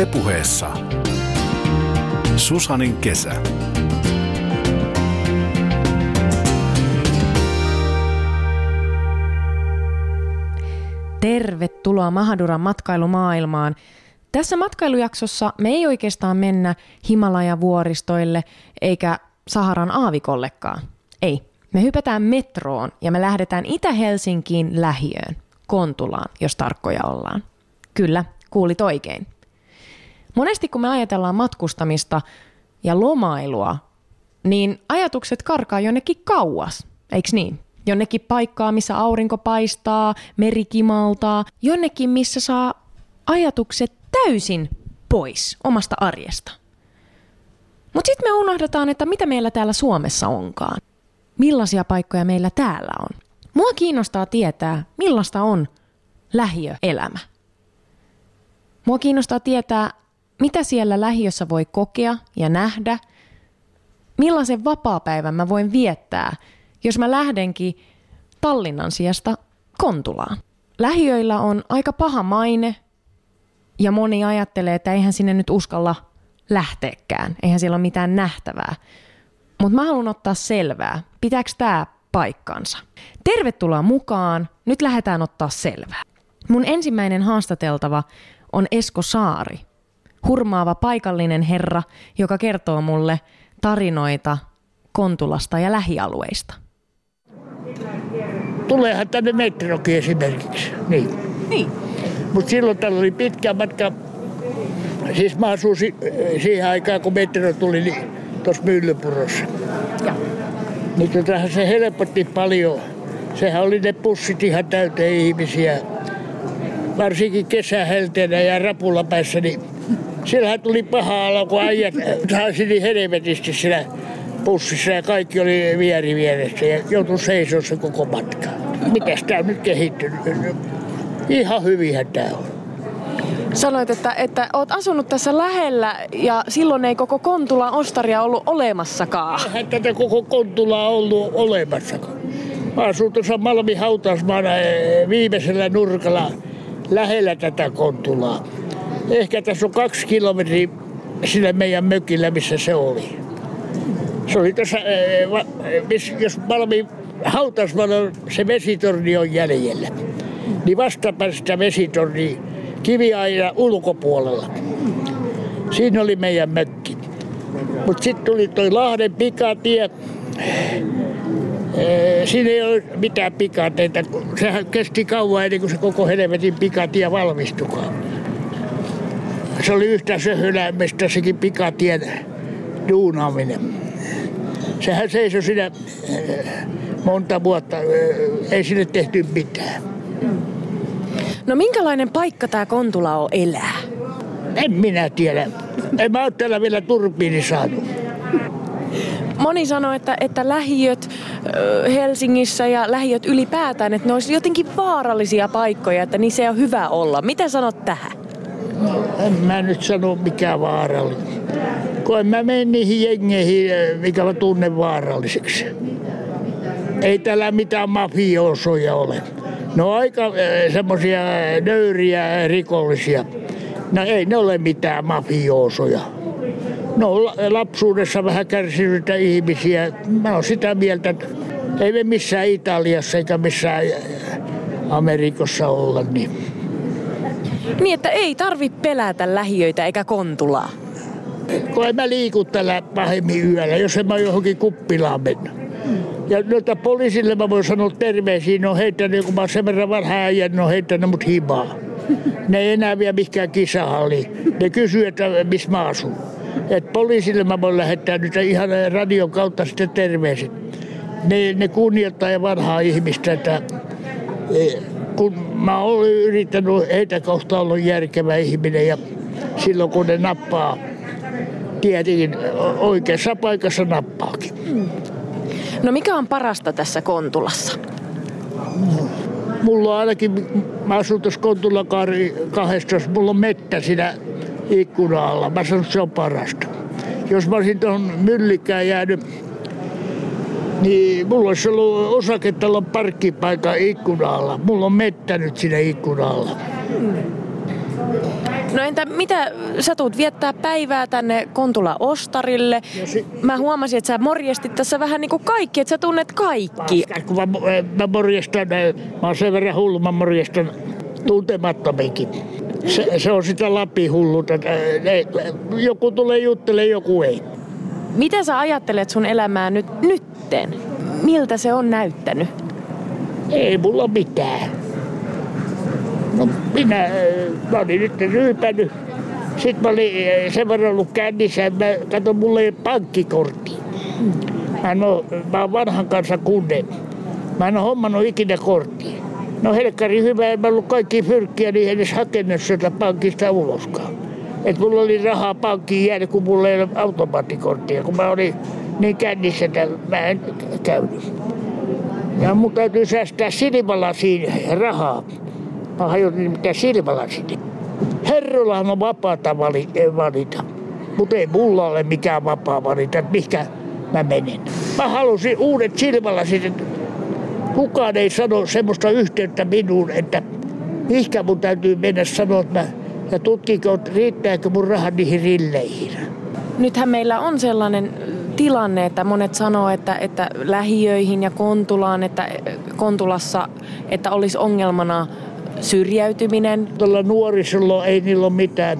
Ylepuheessa Susanin kesä. Tervetuloa Mahaduran matkailumaailmaan. Tässä matkailujaksossa me ei oikeastaan mennä Himalaja-vuoristoille eikä Saharan aavikollekaan. Ei, me hypätään metroon ja me lähdetään Itä-Helsinkiin lähiöön, Kontulaan, jos tarkkoja ollaan. Kyllä, kuulit oikein. Monesti kun me ajatellaan matkustamista ja lomailua, niin ajatukset karkaa jonnekin kauas, eikö niin? Jonnekin paikkaa, missä aurinko paistaa, meri kimaltaa, jonnekin, missä saa ajatukset täysin pois omasta arjesta. Mutta sitten me unohdetaan, että mitä meillä täällä Suomessa onkaan. Millaisia paikkoja meillä täällä on. Mua kiinnostaa tietää, millaista on lähiöelämä. Mua kiinnostaa tietää, mitä siellä lähiössä voi kokea ja nähdä, millaisen vapaapäivän mä voin viettää, jos mä lähdenkin Tallinnan sijasta Kontulaan. Lähiöillä on aika paha maine ja moni ajattelee, että eihän sinne nyt uskalla lähteekään, eihän siellä ole mitään nähtävää. Mutta mä haluan ottaa selvää, pitääkö tämä paikkansa. Tervetuloa mukaan, nyt lähdetään ottaa selvää. Mun ensimmäinen haastateltava on Esko Saari, hurmaava paikallinen herra, joka kertoo mulle tarinoita Kontulasta ja lähialueista. Tuleehan tänne metrokin esimerkiksi. Niin. Niin. Mutta silloin täällä oli pitkä matka. Siis mä asuin si- siihen aikaan, kun metro tuli, niin tuossa Myllypurossa. Ja. Niin tota, se helpotti paljon. Sehän oli ne pussit ihan täyteen ihmisiä. Varsinkin kesähelteenä ja rapulapäissä, niin siellähän tuli paha alo, kun äijät saisi niin helvetisti siinä pussissa ja kaikki oli vieri vieressä ja joutui seisomaan se koko matka. Mitäs tää on nyt kehittynyt? Ihan hyvinhän tää on. Sanoit, että, että oot asunut tässä lähellä ja silloin ei koko Kontulan ostaria ollut olemassakaan. Eihän tätä koko Kontulaa ollut olemassakaan. Mä asun tuossa Malmin hautausmaana eh, viimeisellä nurkalla lähellä tätä Kontulaa. Ehkä tässä on kaksi kilometriä sille meidän mökillä, missä se oli. Se oli miss- jos Malmin hautausmaalla se vesitorni on jäljellä, niin vastapäin sitä vesitornia kiviaina ulkopuolella. Siinä oli meidän mökki. Mutta sitten tuli toi Lahden pikatie. Siinä ei ole mitään pikateita. Sehän kesti kauan ennen kuin se koko helvetin pikatie valmistukaan. Se oli yhtä söhölämistä sekin pikatien duunaaminen. Sehän seisoi siinä ee, monta vuotta. Ee, Ei sinne tehty mitään. No minkälainen paikka tämä Kontula on elää? En minä tiedä. En mä ole täällä vielä turbiini saanut. Moni sanoo, että, että lähiöt ö, Helsingissä ja lähiöt ylipäätään, että ne olisi jotenkin vaarallisia paikkoja, että niissä ei ole hyvä olla. Mitä sanot tähän? En mä nyt sano mikä vaarallinen. Kun en mä mene niihin jengeihin, eh, mikä mä tunnen vaaralliseksi. Ei täällä mitään mafiosoja ole. Ne on aika äh, semmosia nöyriä rikollisia. No ei ne ole mitään mafiosoja. La- lapsuudessa vähän kärsinyitä ihmisiä. Mä oon sitä mieltä, että ei me missään Italiassa eikä missään Amerikassa olla. Niin. Niin, että ei tarvi pelätä lähiöitä eikä Kontulaa. kun en mä liiku tällä pahemmin yöllä, jos en mä johonkin kuppilaan mennä. Ja noita poliisille mä voin sanoa terveisiä, ne on heittänyt, kun mä oon sen verran vanha äijä, ne on heittänyt mut himaa. Ne ei enää vie mihinkään kisahalliin. Ne kysyy, että missä mä asun. Et poliisille mä voin lähettää nyt ihan radion kautta sitten terveiset. Ne, ne kunnioittaa ja vanhaa ihmistä, että eh, kun mä oon yrittänyt heitä kohtaan olla järkevä ihminen ja silloin kun ne nappaa tietenkin oikeassa paikassa nappaakin. No mikä on parasta tässä Kontulassa? Mulla on ainakin, mä asun tuossa Kontulakaari 12, mulla on mettä siinä ikkuna alla. Mä sanon, että se on parasta. Jos mä olisin tuohon myllikään jäänyt, niin mulla olisi ollut osaketalon parkkipaikan ikkuna alla. Mulla on mettä nyt siinä ikkuna alla. No entä mitä, sä tuut viettää päivää tänne Kontula Ostarille. Si- mä huomasin, että sä morjestit tässä vähän niin kuin kaikki, että sä tunnet kaikki. Paskas, kun mä, mä morjestan, mä oon sen verran hullu, mä morjestan tuntemattomikin. Se, se on sitä Lappi-hulluta. Joku tulee juttele, joku ei. Mitä sä ajattelet sun elämää nyt nytten? Miltä se on näyttänyt? Ei mulla mitään. No minä, mä olin nyt ryypänyt. Sitten mä olin sen verran ollut kännissä, mä katson, mulla ei pankkikortti. Mä, ole, mä oon vanhan kanssa kunne. Mä en ole hommannut ikinä korttia. No helkkari hyvä, en mä ollut kaikki pyrkkiä, niin edes hakenut sieltä pankista uloskaan. Et mulla oli rahaa pankkiin jäänyt, kun mulla ei ole automaattikorttia, kun mä olin niin kännissä, että mä en käynyt. Ja mun täytyy säästää silmälasiin rahaa. Mä hajotin mitä silmälasiin. Herrollahan on vapaata valita. Mutta ei mulla ole mikään vapaa valita, että mikä mä menen. Mä halusin uudet silmälasit. Kukaan ei sano semmoista yhteyttä minuun, että mihinkä mun täytyy mennä sanoa, että mä, ja tutkiko, riittääkö mun rahat niihin rilleihin. Nythän meillä on sellainen tilanne, että monet sanoo, että, että lähiöihin ja Kontulaan, että Kontulassa, että olisi ongelmana syrjäytyminen. Tuolla nuorisolla ei niillä ole mitään,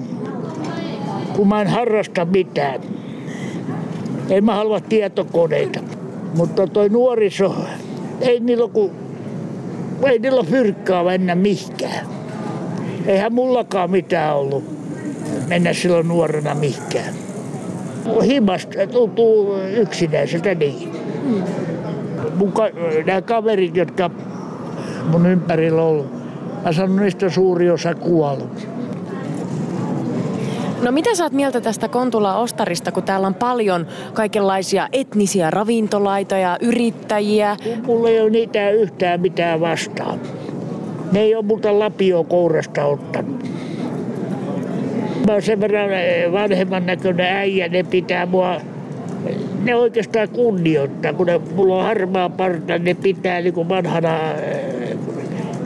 kun mä en harrasta mitään. En mä halua tietokoneita. Mutta toi nuoriso, ei niillä ole, ei niillä ole fyrkkaa mennä mihinkään. Eihän mullakaan mitään ollut mennä silloin nuorena mihinkään himasta tuntuu yksinäiseltä niin. Mun ka- nämä kaverit, jotka mun ympärillä on ollut, mä sanon niistä suuri osa kuollut. No mitä sä oot mieltä tästä Kontula-ostarista, kun täällä on paljon kaikenlaisia etnisiä ravintolaita ja yrittäjiä? Mulla ei ole niitä yhtään mitään vastaan. Ne ei ole multa lapio kourasta ottanut. Mä oon sen verran eh, vanhemman näköinen äijä, ne pitää mua ne oikeastaan kunnioittaa, kun ne, mulla on harmaa parta, ne pitää niin kuin vanhana. Eh,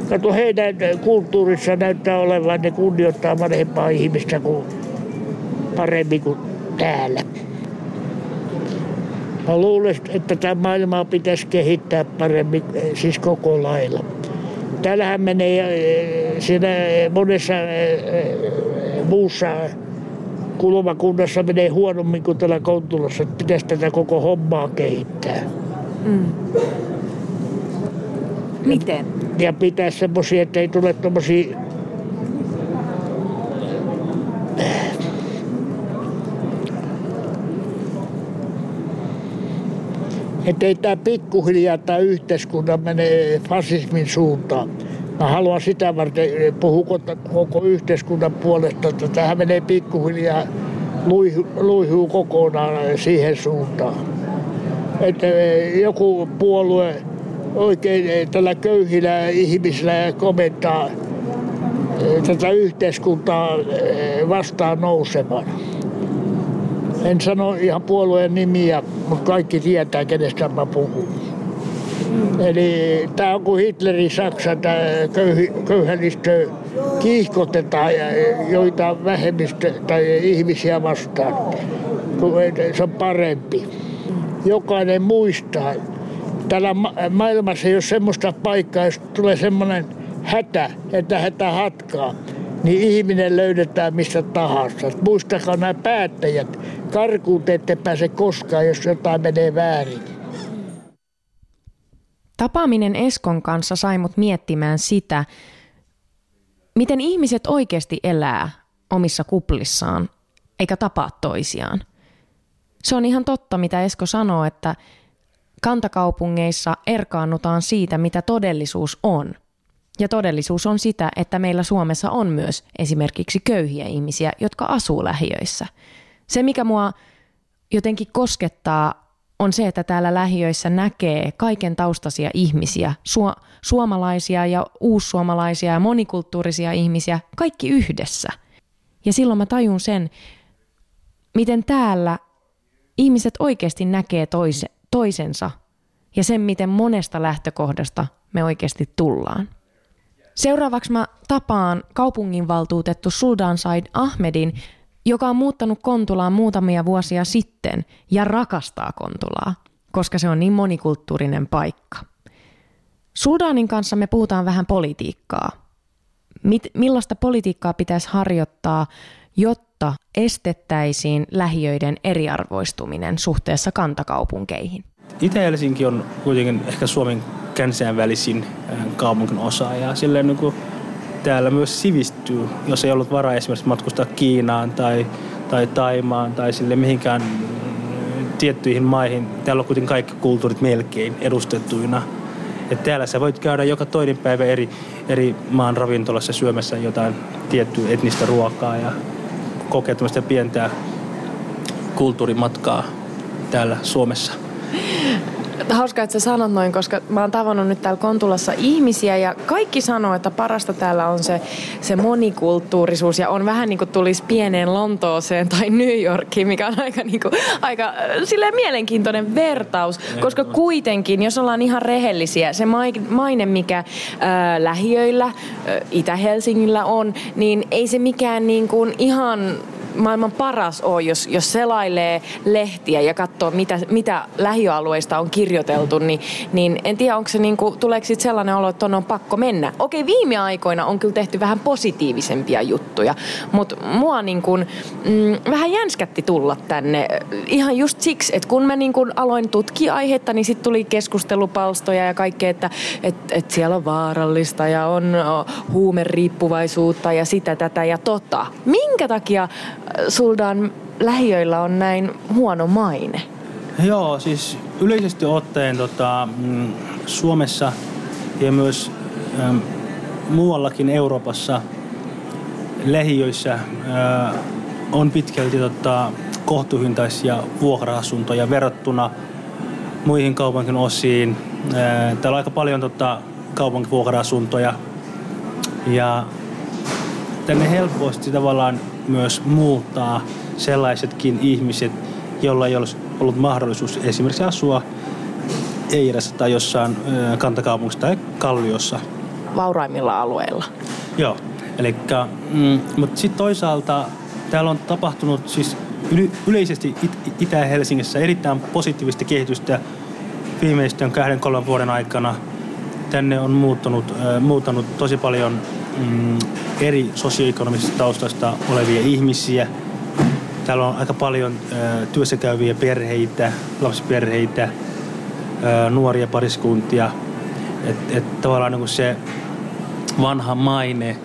kato, heidän kulttuurissa näyttää olevan, ne kunnioittaa vanhempaa ihmistä kuin paremmin kuin täällä. Mä luulen, että tämä maailmaa pitäisi kehittää paremmin, eh, siis koko lailla. Täällähän menee siinä monessa muussa kulmakunnassa menee huonommin kuin täällä Kontulassa. Että pitäisi tätä koko hommaa kehittää. Mm. Miten? Ja pitää semmoisia, että ei tule tommosia että ei tämä pikkuhiljaa tämä yhteiskunta menee fasismin suuntaan. Mä haluan sitä varten puhua koko yhteiskunnan puolesta, että tähän menee pikkuhiljaa luihuu, luihuu kokonaan siihen suuntaan. Että joku puolue oikein tällä köyhillä ihmisillä komentaa tätä yhteiskuntaa vastaan nousemaan. En sano ihan puolueen nimiä, mutta kaikki tietää, kenestä mä puhun. Eli tämä on kuin Hitlerin Saksa, tämä köyhi, köyhälistö kiihkotetaan joita vähemmistö tai ihmisiä vastaan. Se on parempi. Jokainen muistaa. Täällä maailmassa ei ole semmoista paikkaa, jos tulee semmoinen hätä, että hätä hatkaa, niin ihminen löydetään mistä tahansa. Muistakaa nämä päättäjät. Karkuun te ette pääse koskaan, jos jotain menee väärin. Tapaaminen Eskon kanssa sai mut miettimään sitä, miten ihmiset oikeasti elää omissa kuplissaan, eikä tapaa toisiaan. Se on ihan totta, mitä Esko sanoo, että kantakaupungeissa erkaannutaan siitä, mitä todellisuus on. Ja todellisuus on sitä, että meillä Suomessa on myös esimerkiksi köyhiä ihmisiä, jotka asuu lähiöissä. Se, mikä mua jotenkin koskettaa on se, että täällä lähiöissä näkee kaiken taustaisia ihmisiä, su- suomalaisia ja uussuomalaisia ja monikulttuurisia ihmisiä, kaikki yhdessä. Ja silloin mä tajun sen, miten täällä ihmiset oikeasti näkee toise, toisensa ja sen, miten monesta lähtökohdasta me oikeasti tullaan. Seuraavaksi mä tapaan kaupunginvaltuutettu Suldan Said Ahmedin, joka on muuttanut Kontulaan muutamia vuosia sitten ja rakastaa Kontulaa, koska se on niin monikulttuurinen paikka. Sudanin kanssa me puhutaan vähän politiikkaa. Mit, millaista politiikkaa pitäisi harjoittaa, jotta estettäisiin lähiöiden eriarvoistuminen suhteessa kantakaupunkeihin? Itä-Helsinki on kuitenkin ehkä Suomen kansainvälisin kaupunkin osa ja silleen niin kuin täällä myös sivistyy, jos ei ollut varaa esimerkiksi matkustaa Kiinaan tai, tai Taimaan tai sille mihinkään tiettyihin maihin. Täällä on kuitenkin kaikki kulttuurit melkein edustettuina. Et täällä sä voit käydä joka toinen päivä eri, eri maan ravintolassa syömässä jotain tiettyä etnistä ruokaa ja kokea tämmöistä pientä kulttuurimatkaa täällä Suomessa. Hauska, että sä sanot noin, koska mä oon tavannut nyt täällä Kontulassa ihmisiä ja kaikki sanoo, että parasta täällä on se, se monikulttuurisuus ja on vähän niin kuin tulisi pieneen Lontooseen tai New Yorkiin, mikä on aika, niin kuin, aika silleen mielenkiintoinen vertaus, koska kuitenkin, jos ollaan ihan rehellisiä, se maine, mikä ää, lähiöillä, ää, Itä-Helsingillä on, niin ei se mikään niin kuin ihan maailman paras ole, jos, jos selailee lehtiä ja katsoo, mitä, mitä lähiöalueista on kirjoiteltu, niin, niin en tiedä, onko se niinku, tuleeko sitten sellainen olo, että on pakko mennä. Okei, viime aikoina on kyllä tehty vähän positiivisempia juttuja, mutta mua niinku, mm, vähän jänskätti tulla tänne ihan just siksi, että kun mä niinku aloin tutkia aihetta, niin sitten tuli keskustelupalstoja ja kaikkea, että et, et siellä on vaarallista ja on huumeriippuvaisuutta ja sitä, tätä ja tota. Minkä takia Suldan lähiöillä on näin huono maine? Joo, siis yleisesti ottaen tota, mm, Suomessa ja myös ähm, muuallakin Euroopassa lähiöissä äh, on pitkälti tota, kohtuuhintaisia vuokra-asuntoja verrattuna muihin kaupunkin osiin. Äh, täällä on aika paljon tota, kaupunkivuokra-asuntoja ja tänne helposti tavallaan myös muuttaa sellaisetkin ihmiset, joilla ei olisi ollut mahdollisuus esimerkiksi asua Eirässä tai jossain kantakaupungissa tai Kalliossa. Vauraimmilla alueilla. Joo, eli mm, mutta sitten toisaalta täällä on tapahtunut siis yleisesti Itä-Helsingissä erittäin positiivista kehitystä viimeisten kahden kolmen vuoden aikana. Tänne on muuttunut, äh, muuttanut tosi paljon mm, eri sosioekonomisista taustasta olevia ihmisiä. Täällä on aika paljon ö, työssä käyviä perheitä, lapsiperheitä, ö, nuoria pariskuntia. Että et tavallaan niin se vanha maine,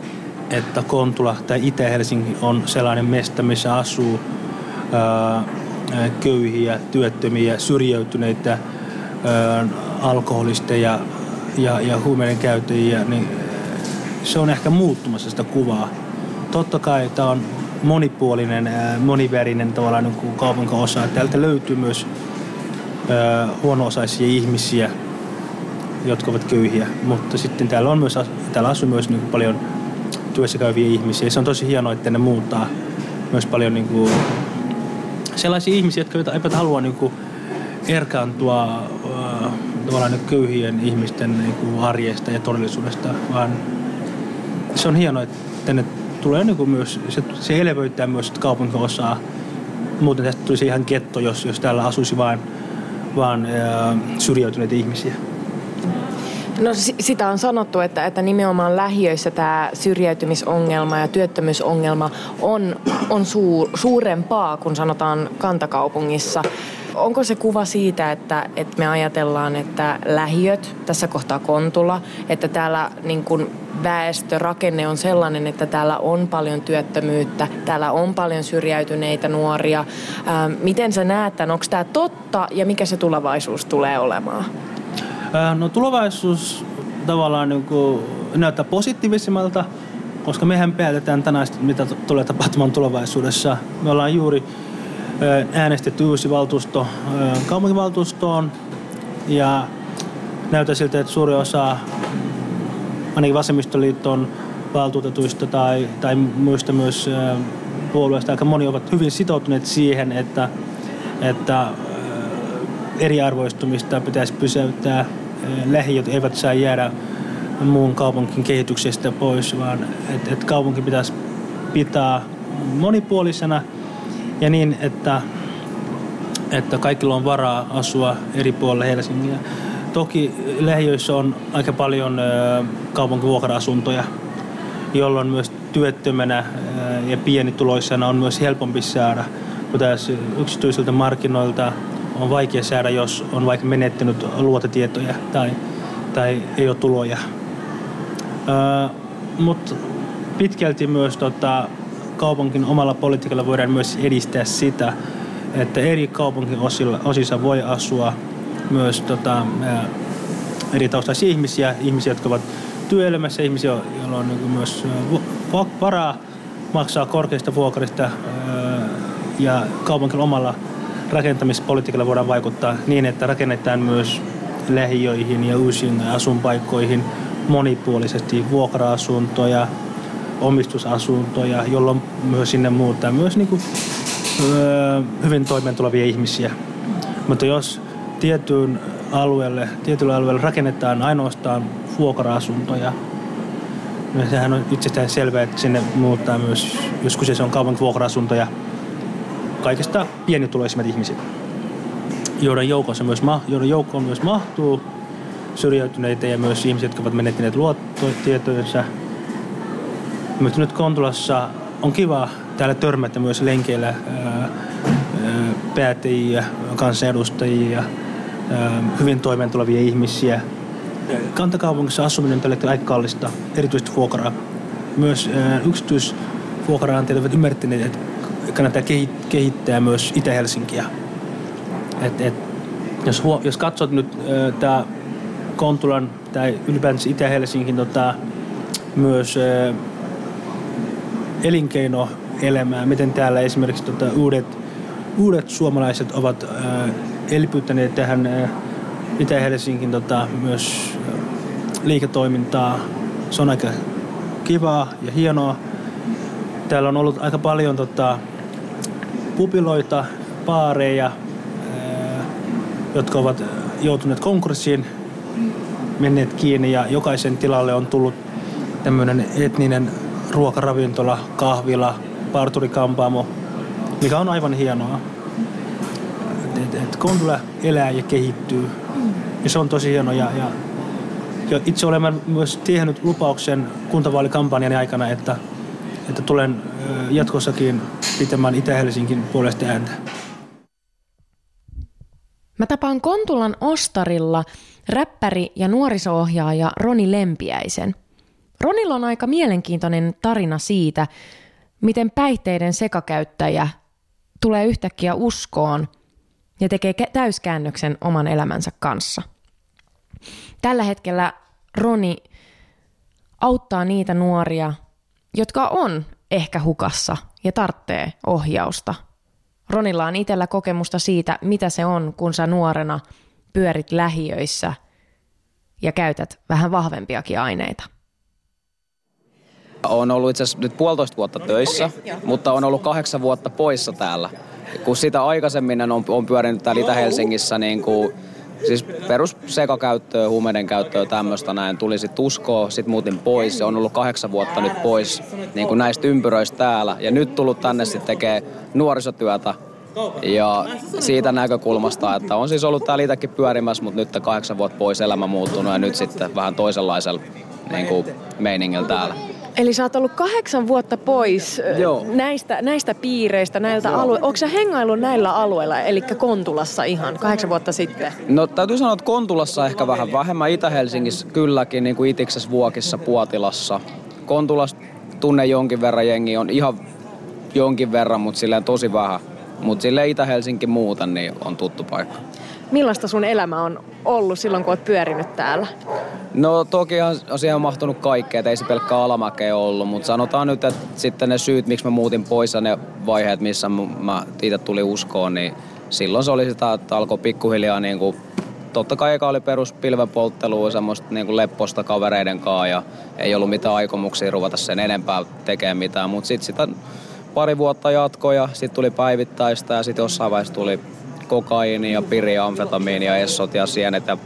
että Kontula tai Itä-Helsinki on sellainen mesta, missä asuu ö, köyhiä, työttömiä, syrjäytyneitä, ö, alkoholisteja ja, ja huumeiden käyttäjiä, niin se on ehkä muuttumassa sitä kuvaa. Totta kai tämä on monipuolinen, monivärinen tavallaan niin kaupunkiosa. Täältä löytyy myös huono-osaisia ihmisiä, jotka ovat köyhiä, mutta sitten täällä, on myös, täällä asuu myös niin kuin paljon työssä käyviä ihmisiä. Se on tosi hienoa, että ne muuttaa myös paljon niin kuin, sellaisia ihmisiä, jotka eivät halua niin kuin, erkaantua äh, tavallaan köyhien ihmisten niin kuin, arjesta ja todellisuudesta, vaan se on hienoa, että tänne tulee niin kuin myös, se, se elevöittää myös kaupunkiosaa. Muuten tästä tulisi ihan ketto, jos, jos täällä asuisi vain, vain ää, syrjäytyneitä ihmisiä. No sitä on sanottu, että, että nimenomaan lähiöissä tämä syrjäytymisongelma ja työttömyysongelma on, on suur, suurempaa kuin sanotaan kantakaupungissa. Onko se kuva siitä, että, että me ajatellaan, että lähiöt, tässä kohtaa Kontula, että täällä niin kuin väestörakenne on sellainen, että täällä on paljon työttömyyttä, täällä on paljon syrjäytyneitä nuoria. Ähm, miten sä näet tämän? Onko tämä totta ja mikä se tulevaisuus tulee olemaan? Äh, no tulevaisuus tavallaan niin kuin näyttää positiivisemmalta, koska mehän päätetään tänään, mitä tulee tapahtumaan tulevaisuudessa. Me ollaan juuri äänestetty uusi valtuusto kaupunkivaltuustoon ja näyttää siltä, että suuri osa ainakin vasemmistoliiton valtuutetuista tai, tai muista myös puolueista aika moni ovat hyvin sitoutuneet siihen, että, että eriarvoistumista pitäisi pysäyttää. Lähiöt eivät saa jäädä muun kaupunkin kehityksestä pois, vaan että et kaupunki pitäisi pitää monipuolisena ja niin, että, että kaikilla on varaa asua eri puolilla Helsingiä. Toki lähiöissä on aika paljon kaupunkivuokra-asuntoja, jolloin myös työttömänä ja pienituloisena on myös helpompi saada, kun tässä yksityisiltä markkinoilta on vaikea saada, jos on vaikka menettänyt luototietoja tai, tai ei ole tuloja. Mutta pitkälti myös tota, kaupunkin omalla politiikalla voidaan myös edistää sitä, että eri kaupunkin osissa voi asua myös tota, eri taustaisia ihmisiä, ihmisiä, jotka ovat työelämässä, ihmisiä, joilla on niin myös varaa maksaa korkeista vuokrista ja kaupunkin omalla rakentamispolitiikalla voidaan vaikuttaa niin, että rakennetaan myös lähiöihin ja uusiin asunpaikkoihin monipuolisesti vuokra-asuntoja, omistusasuntoja, jolloin myös sinne muuttaa myös niin kuin, öö, hyvin toimeentulevia ihmisiä. Mutta jos tiettyyn alueelle, tietylle alueelle rakennetaan ainoastaan vuokra-asuntoja, niin sehän on itsestään selvää, että sinne muuttaa myös, jos kyseessä on kaupunki vuokra-asuntoja, kaikista pienituloisimmat ihmiset, joiden joukossa myös, joiden joukkoon myös mahtuu syrjäytyneitä ja myös ihmiset, jotka ovat menettäneet luottotietojensa. Mutta nyt Kontulassa on kiva täällä törmätä myös lenkeillä ää, päättäjiä, kansanedustajia, hyvin toimeentulevia ihmisiä. Kantakaupungissa asuminen on tällä aika kallista, erityisesti vuokraa. Myös yksityisvuokraantajat ovat ymmärtäneet, että kannattaa kehittää myös Itä-Helsinkiä. Et, et, jos, huo, jos katsot nyt äh, tämä Kontulan tai ylipäänsä Itä-Helsingin tota, myös äh, elinkeinoelämää, miten täällä esimerkiksi tota, uudet, uudet suomalaiset ovat äh, elpyttäneet tähän äh, Itä-Helsingin tota, myös liiketoimintaa. Se on aika kivaa ja hienoa. Täällä on ollut aika paljon tota, pupiloita, paareja, jotka ovat joutuneet konkurssiin, menneet kiinni ja jokaisen tilalle on tullut tämmöinen etninen ruokaravintola, kahvila, parturikampaamo, mikä on aivan hienoa. Et, et Kondula elää ja kehittyy. Ja se on tosi hieno. Ja, ja, ja itse olen myös tehnyt lupauksen kuntavaalikampanjan aikana, että, että tulen jatkossakin pitämään Itä-Helsingin puolesta ääntä. Mä tapaan Kontulan Ostarilla räppäri ja nuoriso-ohjaaja Roni Lempiäisen. Ronilla on aika mielenkiintoinen tarina siitä, miten päihteiden sekakäyttäjä tulee yhtäkkiä uskoon ja tekee täyskäännöksen oman elämänsä kanssa. Tällä hetkellä Roni auttaa niitä nuoria, jotka on ehkä hukassa ja tarttee ohjausta. Ronilla on itsellä kokemusta siitä, mitä se on, kun sä nuorena pyörit lähiöissä ja käytät vähän vahvempiakin aineita. Olen ollut itse asiassa nyt puolitoista vuotta töissä, mutta on ollut kahdeksan vuotta poissa täällä. Kun sitä aikaisemmin on, on pyörinyt täällä Itä-Helsingissä niin kuin Siis perus sekakäyttöä, huumeiden käyttöä tämmöistä näin tuli sitten uskoa, sit muutin pois. On ollut kahdeksan vuotta nyt pois niin kuin näistä ympyröistä täällä. Ja nyt tullut tänne sitten tekee nuorisotyötä. Ja siitä näkökulmasta, että on siis ollut täällä itsekin pyörimässä, mutta nyt kahdeksan vuotta pois elämä muuttunut ja nyt sitten vähän toisenlaisella niin kuin meiningillä täällä. Eli sä oot ollut kahdeksan vuotta pois Joo. Näistä, näistä piireistä, näiltä alueilta. Onko sä hengailu näillä alueilla, eli Kontulassa ihan kahdeksan vuotta sitten? No täytyy sanoa, että Kontulassa ehkä vähän vähemmän. Itä-Helsingissä kylläkin, niin kuin Itiksessä, Vuokissa, Puotilassa. Kontulassa tunne jonkin verran jengi on ihan jonkin verran, mutta silleen tosi vähän. Mutta sille Itä-Helsinki muuten niin on tuttu paikka. Millaista sun elämä on ollut silloin, kun oot pyörinyt täällä? No toki on, on siihen mahtunut kaikkea, ei se pelkkä alamäkeä ollut, mutta sanotaan nyt, että sitten ne syyt, miksi mä muutin pois ja ne vaiheet, missä mä itse tuli uskoon, niin silloin se oli sitä, että alkoi pikkuhiljaa niin kuin, totta kai eka oli perus pilvenpolttelua, semmoista niin kuin lepposta kavereiden kanssa ja ei ollut mitään aikomuksia ruveta sen enempää tekemään mitään, mutta sitten sitä pari vuotta jatkoi ja sitten tuli päivittäistä ja sitten jossain vaiheessa tuli kokaiini ja piri ja amfetamiini ja essot ja sienet ja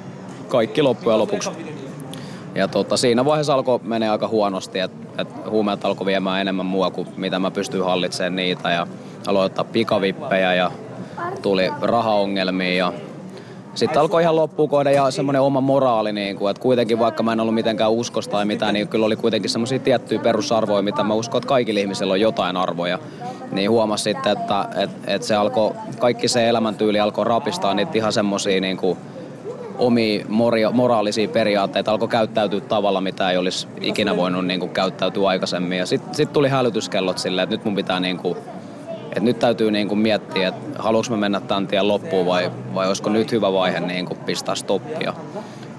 kaikki loppujen lopuksi. Ja tota, siinä vaiheessa alkoi menee aika huonosti, että et huumeet alkoi viemään enemmän mua kuin mitä mä pystyin hallitsemaan niitä ja aloin ottaa pikavippejä ja tuli rahaongelmia ja sitten alkoi ihan loppukohde ja semmoinen oma moraali, niin kuin, että kuitenkin vaikka mä en ollut mitenkään uskosta tai mitään, niin kyllä oli kuitenkin semmoisia tiettyjä perusarvoja, mitä mä uskon, että kaikilla ihmisillä on jotain arvoja. Niin huomasi sitten, että, että, että se alkoi, kaikki se elämäntyyli alkoi rapistaa niitä ihan semmoisia niin moria, moraalisia periaatteita, alkoi käyttäytyä tavalla, mitä ei olisi ikinä voinut niin kuin, käyttäytyä aikaisemmin. Ja sitten sit tuli hälytyskellot silleen, että nyt mun pitää niin kuin, et nyt täytyy niin kuin miettiä, että haluanko mä mennä tämän tien loppuun vai, vai olisiko nyt hyvä vaihe niin kuin pistää stoppia.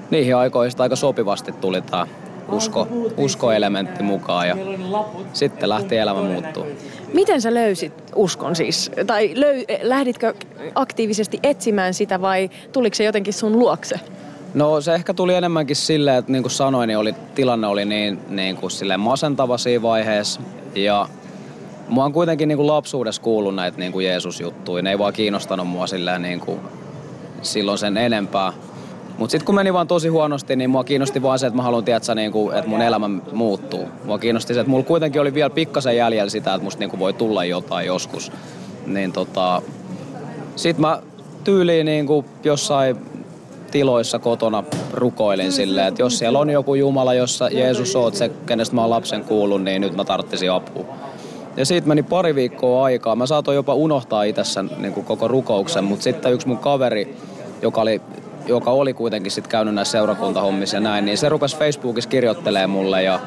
Niihin aikoihin aika sopivasti tuli tämä usko, uskoelementti mukaan ja sitten lähti elämä muuttuu. Miten sä löysit uskon siis? Tai löy, lähditkö aktiivisesti etsimään sitä vai tuliko se jotenkin sun luokse? No se ehkä tuli enemmänkin silleen, että niin kuin sanoin, niin oli, tilanne oli niin, niin kuin silleen masentava siinä vaiheessa. Ja Mua on kuitenkin niin kuin lapsuudessa kuullut näitä niin kuin Jeesus-juttuja. Ne ei vaan kiinnostanut mua silleen niin kuin silloin sen enempää. Mutta sitten kun meni vaan tosi huonosti, niin mua kiinnosti vaan se, että mä haluan tietää, niin kuin, että mun elämä muuttuu. Mua kiinnosti se, että mulla kuitenkin oli vielä pikkasen jäljellä sitä, että musta niin kuin voi tulla jotain joskus. Niin tota, sit mä tyyliin niin kuin jossain tiloissa kotona rukoilin silleen, että jos siellä on joku Jumala, jossa Jeesus oot se, kenestä mä oon lapsen kuullut, niin nyt mä tarttisin apua. Ja siitä meni pari viikkoa aikaa. Mä saatoin jopa unohtaa itse niin kuin koko rukouksen, mutta sitten yksi mun kaveri, joka oli, joka oli kuitenkin sitten käynyt näissä seurakuntahommissa ja näin, niin se rupesi Facebookissa kirjoittelemaan mulle ja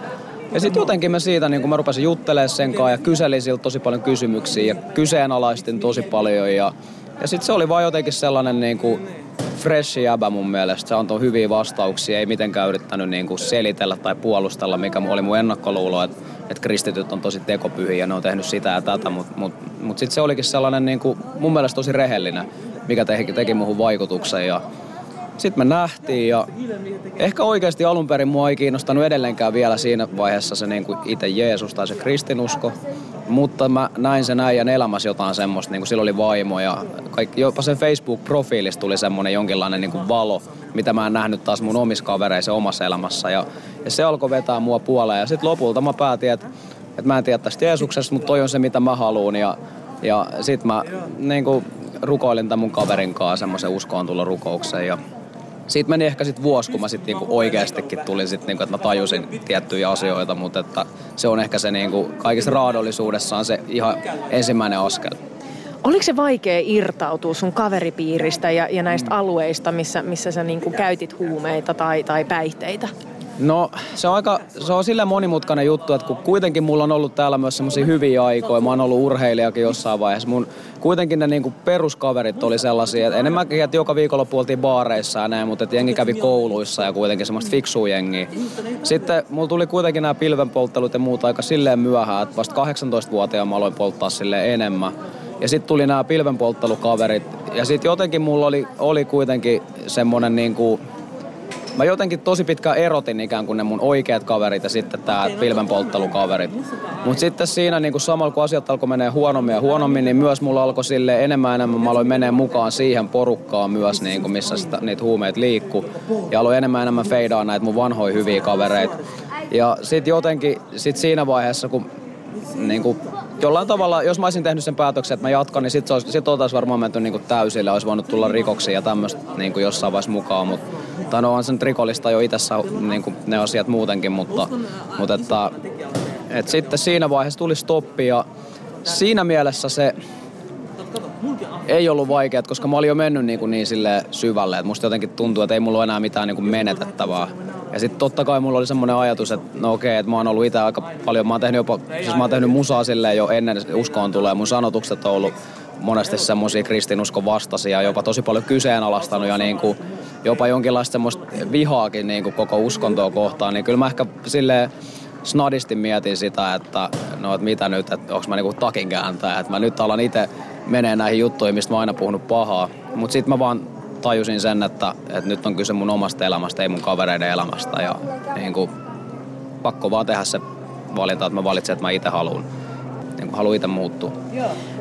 ja sitten jotenkin mä siitä, niin kun mä rupesin juttelemaan sen kanssa ja kyselin siltä tosi paljon kysymyksiä ja kyseenalaistin tosi paljon. Ja, ja sitten se oli vaan jotenkin sellainen niin kuin fresh jäbä mun mielestä. Se antoi hyviä vastauksia, ei mitenkään yrittänyt niin kuin selitellä tai puolustella, mikä oli mun ennakkoluulo, että että kristityt on tosi tekopyhiä ja ne on tehnyt sitä ja tätä, mutta mut, mut sitten se olikin sellainen niin kuin, mun mielestä tosi rehellinen, mikä teki, teki muuhun vaikutuksen ja sitten me nähtiin ja ehkä oikeasti alun perin mua ei kiinnostanut edelleenkään vielä siinä vaiheessa se niin kuin itse Jeesus tai se kristinusko. Mutta mä näin sen äijän elämässä jotain semmoista, niin kuin sillä oli vaimo ja kaikki, jopa sen Facebook-profiilista tuli semmoinen jonkinlainen niin kuin valo, mitä mä en nähnyt taas mun omissa kavereissa omassa elämässä. Ja, ja se alkoi vetää mua puoleen ja sitten lopulta mä päätin, että, että mä en tiedä tästä Jeesuksesta, mutta toi on se mitä mä haluan ja, ja sitten mä niin kuin, rukoilin tämän mun kaverin kanssa semmoisen uskoon tulla rukoukseen ja siitä meni ehkä sitten vuosi, kun mä sitten niinku oikeastikin tulin sitten, niinku, että mä tajusin tiettyjä asioita, mutta että se on ehkä se niinku, kaikissa raadollisuudessaan se ihan ensimmäinen askel. Oliko se vaikea irtautua sun kaveripiiristä ja, ja näistä mm. alueista, missä, missä sä niinku käytit huumeita tai, tai päihteitä? No se on aika, se on sillä monimutkainen juttu, että kun kuitenkin mulla on ollut täällä myös semmoisia hyviä aikoja, mä oon ollut urheilijakin jossain vaiheessa. Mun, kuitenkin ne niinku peruskaverit oli sellaisia, että enemmänkin, että joka viikolla puoltiin baareissa ja näin, mutta että jengi kävi kouluissa ja kuitenkin semmoista fiksua jengiä. Sitten mulla tuli kuitenkin nämä pilvenpolttelut ja muuta aika silleen myöhään, että vasta 18-vuotiaana mä aloin polttaa silleen enemmän. Ja sitten tuli nämä pilvenpolttelukaverit. Ja sitten jotenkin mulla oli, oli kuitenkin semmoinen niinku, mä jotenkin tosi pitkään erotin ikään kuin ne mun oikeat kaverit ja sitten tää pilvenpolttelukaverit. Mutta sitten siinä niin kuin samalla kun asiat alkoi menee huonommin ja huonommin, niin myös mulla alkoi sille enemmän enemmän, mä aloin menee mukaan siihen porukkaan myös, niin kuin missä sitä, niitä huumeet liikkuu. Ja aloin enemmän enemmän feidaa näitä mun vanhoja hyviä kavereita. Ja sitten jotenkin sit siinä vaiheessa, kun niin kuin, jollain tavalla, jos mä olisin tehnyt sen päätöksen, että mä jatkan, niin tai no on se nyt rikollista jo itsessä niin kuin ne asiat muutenkin, mutta, mutta että, että sitten siinä vaiheessa tuli stoppi ja siinä mielessä se ei ollut vaikeaa, koska mä olin jo mennyt niin, kuin niin sille syvälle, että musta jotenkin tuntuu, että ei mulla ole enää mitään niin kuin menetettävää. Ja sitten totta kai mulla oli semmoinen ajatus, että no okei, että mä oon ollut itse aika paljon, mä oon tehnyt jopa, siis mä oon tehnyt musaa silleen jo ennen uskoon tulee, mun sanotukset on ollut monesti semmoisia kristinuskon vastaisia, jopa tosi paljon kyseenalaistanut ja niin kuin jopa jonkinlaista semmoista vihaakin niin kuin koko uskontoa kohtaan, niin kyllä mä ehkä silleen snadisti mietin sitä, että no että mitä nyt, että onko mä niinku takin kääntää, että mä nyt alan itse menee näihin juttuihin, mistä mä aina puhunut pahaa. Mutta sitten mä vaan tajusin sen, että, että nyt on kyse mun omasta elämästä, ei mun kavereiden elämästä ja niin kuin, pakko vaan tehdä se valinta, että mä valitsen, että mä itse haluan niin haluan itse muuttua.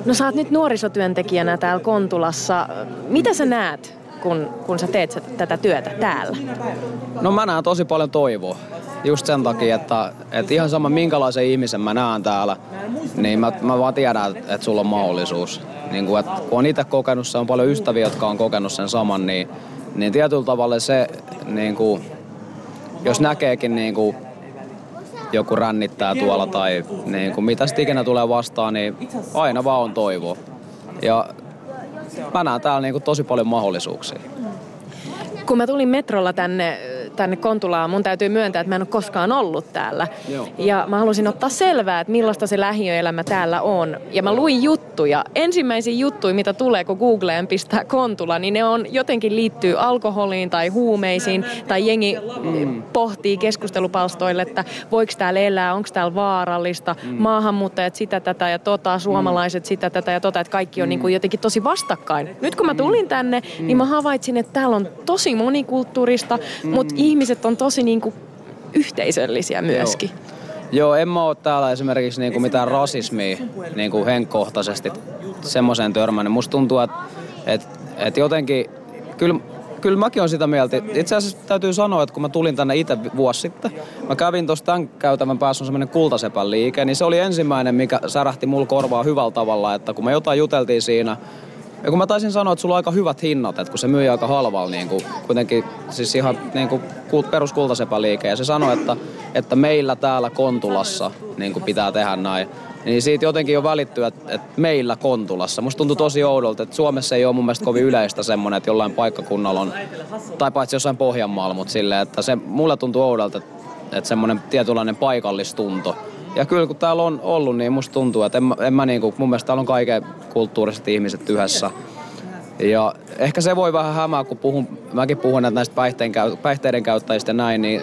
No sä oot nyt nuorisotyöntekijänä täällä Kontulassa. Mitä sä näet, kun, kun sä teet tätä työtä täällä? No mä näen tosi paljon toivoa. Just sen takia, että, että ihan sama minkälaisen ihmisen mä näen täällä, niin mä, mä vaan tiedän, että, sulla on mahdollisuus. Niin kuin, että kun on itse kokenut, se on paljon ystäviä, jotka on kokenut sen saman, niin, niin tietyllä tavalla se, niin kuin, jos näkeekin niin kuin, joku rännittää tuolla tai niin kuin, mitä sitten ikinä tulee vastaan, niin aina vaan on toivoa. Ja mä näen täällä niin kuin, tosi paljon mahdollisuuksia. Kun mä tulin metrolla tänne tänne Kontulaan, mun täytyy myöntää, että mä en ole koskaan ollut täällä. Joo. Ja mä halusin ottaa selvää, että millaista se lähiöelämä täällä on. Ja mä luin juttuja. Ensimmäisiä juttuja, mitä tulee, kun Googleen pistää Kontula, niin ne on jotenkin liittyy alkoholiin tai huumeisiin. Tai jengi mm. pohtii keskustelupalstoille, että voiko täällä elää, onko täällä vaarallista. Mm. Maahanmuuttajat sitä, tätä ja tota, suomalaiset mm. sitä, tätä ja tota. Että kaikki on mm. niin kuin jotenkin tosi vastakkain. Nyt kun mä tulin tänne, mm. niin mä havaitsin, että täällä on tosi monikulttuurista, mm. mutta ihmiset on tosi niin kuin yhteisöllisiä myöskin. Joo. Joo, en mä ole täällä esimerkiksi niinku mitään rasismia niinku henkkohtaisesti semmoiseen törmännyt. Musta tuntuu, että et, et jotenkin, kyllä, kyllä mäkin on sitä mieltä. Itse asiassa täytyy sanoa, että kun mä tulin tänne itse vuosi sitten, mä kävin tuossa tämän käytävän päässä on semmoinen kultasepän liike, niin se oli ensimmäinen, mikä särähti mulla korvaa hyvällä tavalla, että kun me jotain juteltiin siinä, ja kun mä taisin sanoa, että sulla on aika hyvät hinnat, että kun se myy aika halvalla niin kuin, kuitenkin siis ihan niin kuin peruskultasepäliike. Ja se sanoi, että, että meillä täällä Kontulassa niin kuin pitää tehdä näin. Niin siitä jotenkin jo välittyy, että, että meillä Kontulassa. Musta tuntuu tosi oudolta, että Suomessa ei ole mun mielestä kovin yleistä semmoinen, että jollain paikkakunnalla on, tai paitsi jossain Pohjanmaalla, mutta silleen, että se mulle tuntuu oudolta, että, että semmoinen tietynlainen paikallistunto ja kyllä kun täällä on ollut, niin musta tuntuu, että en, en mä niinku, mun mielestä täällä on kaiken kulttuuriset ihmiset yhdessä. Ja ehkä se voi vähän hämää, kun puhun, mäkin puhun näistä päihteen, päihteiden käyttäjistä ja näin, niin,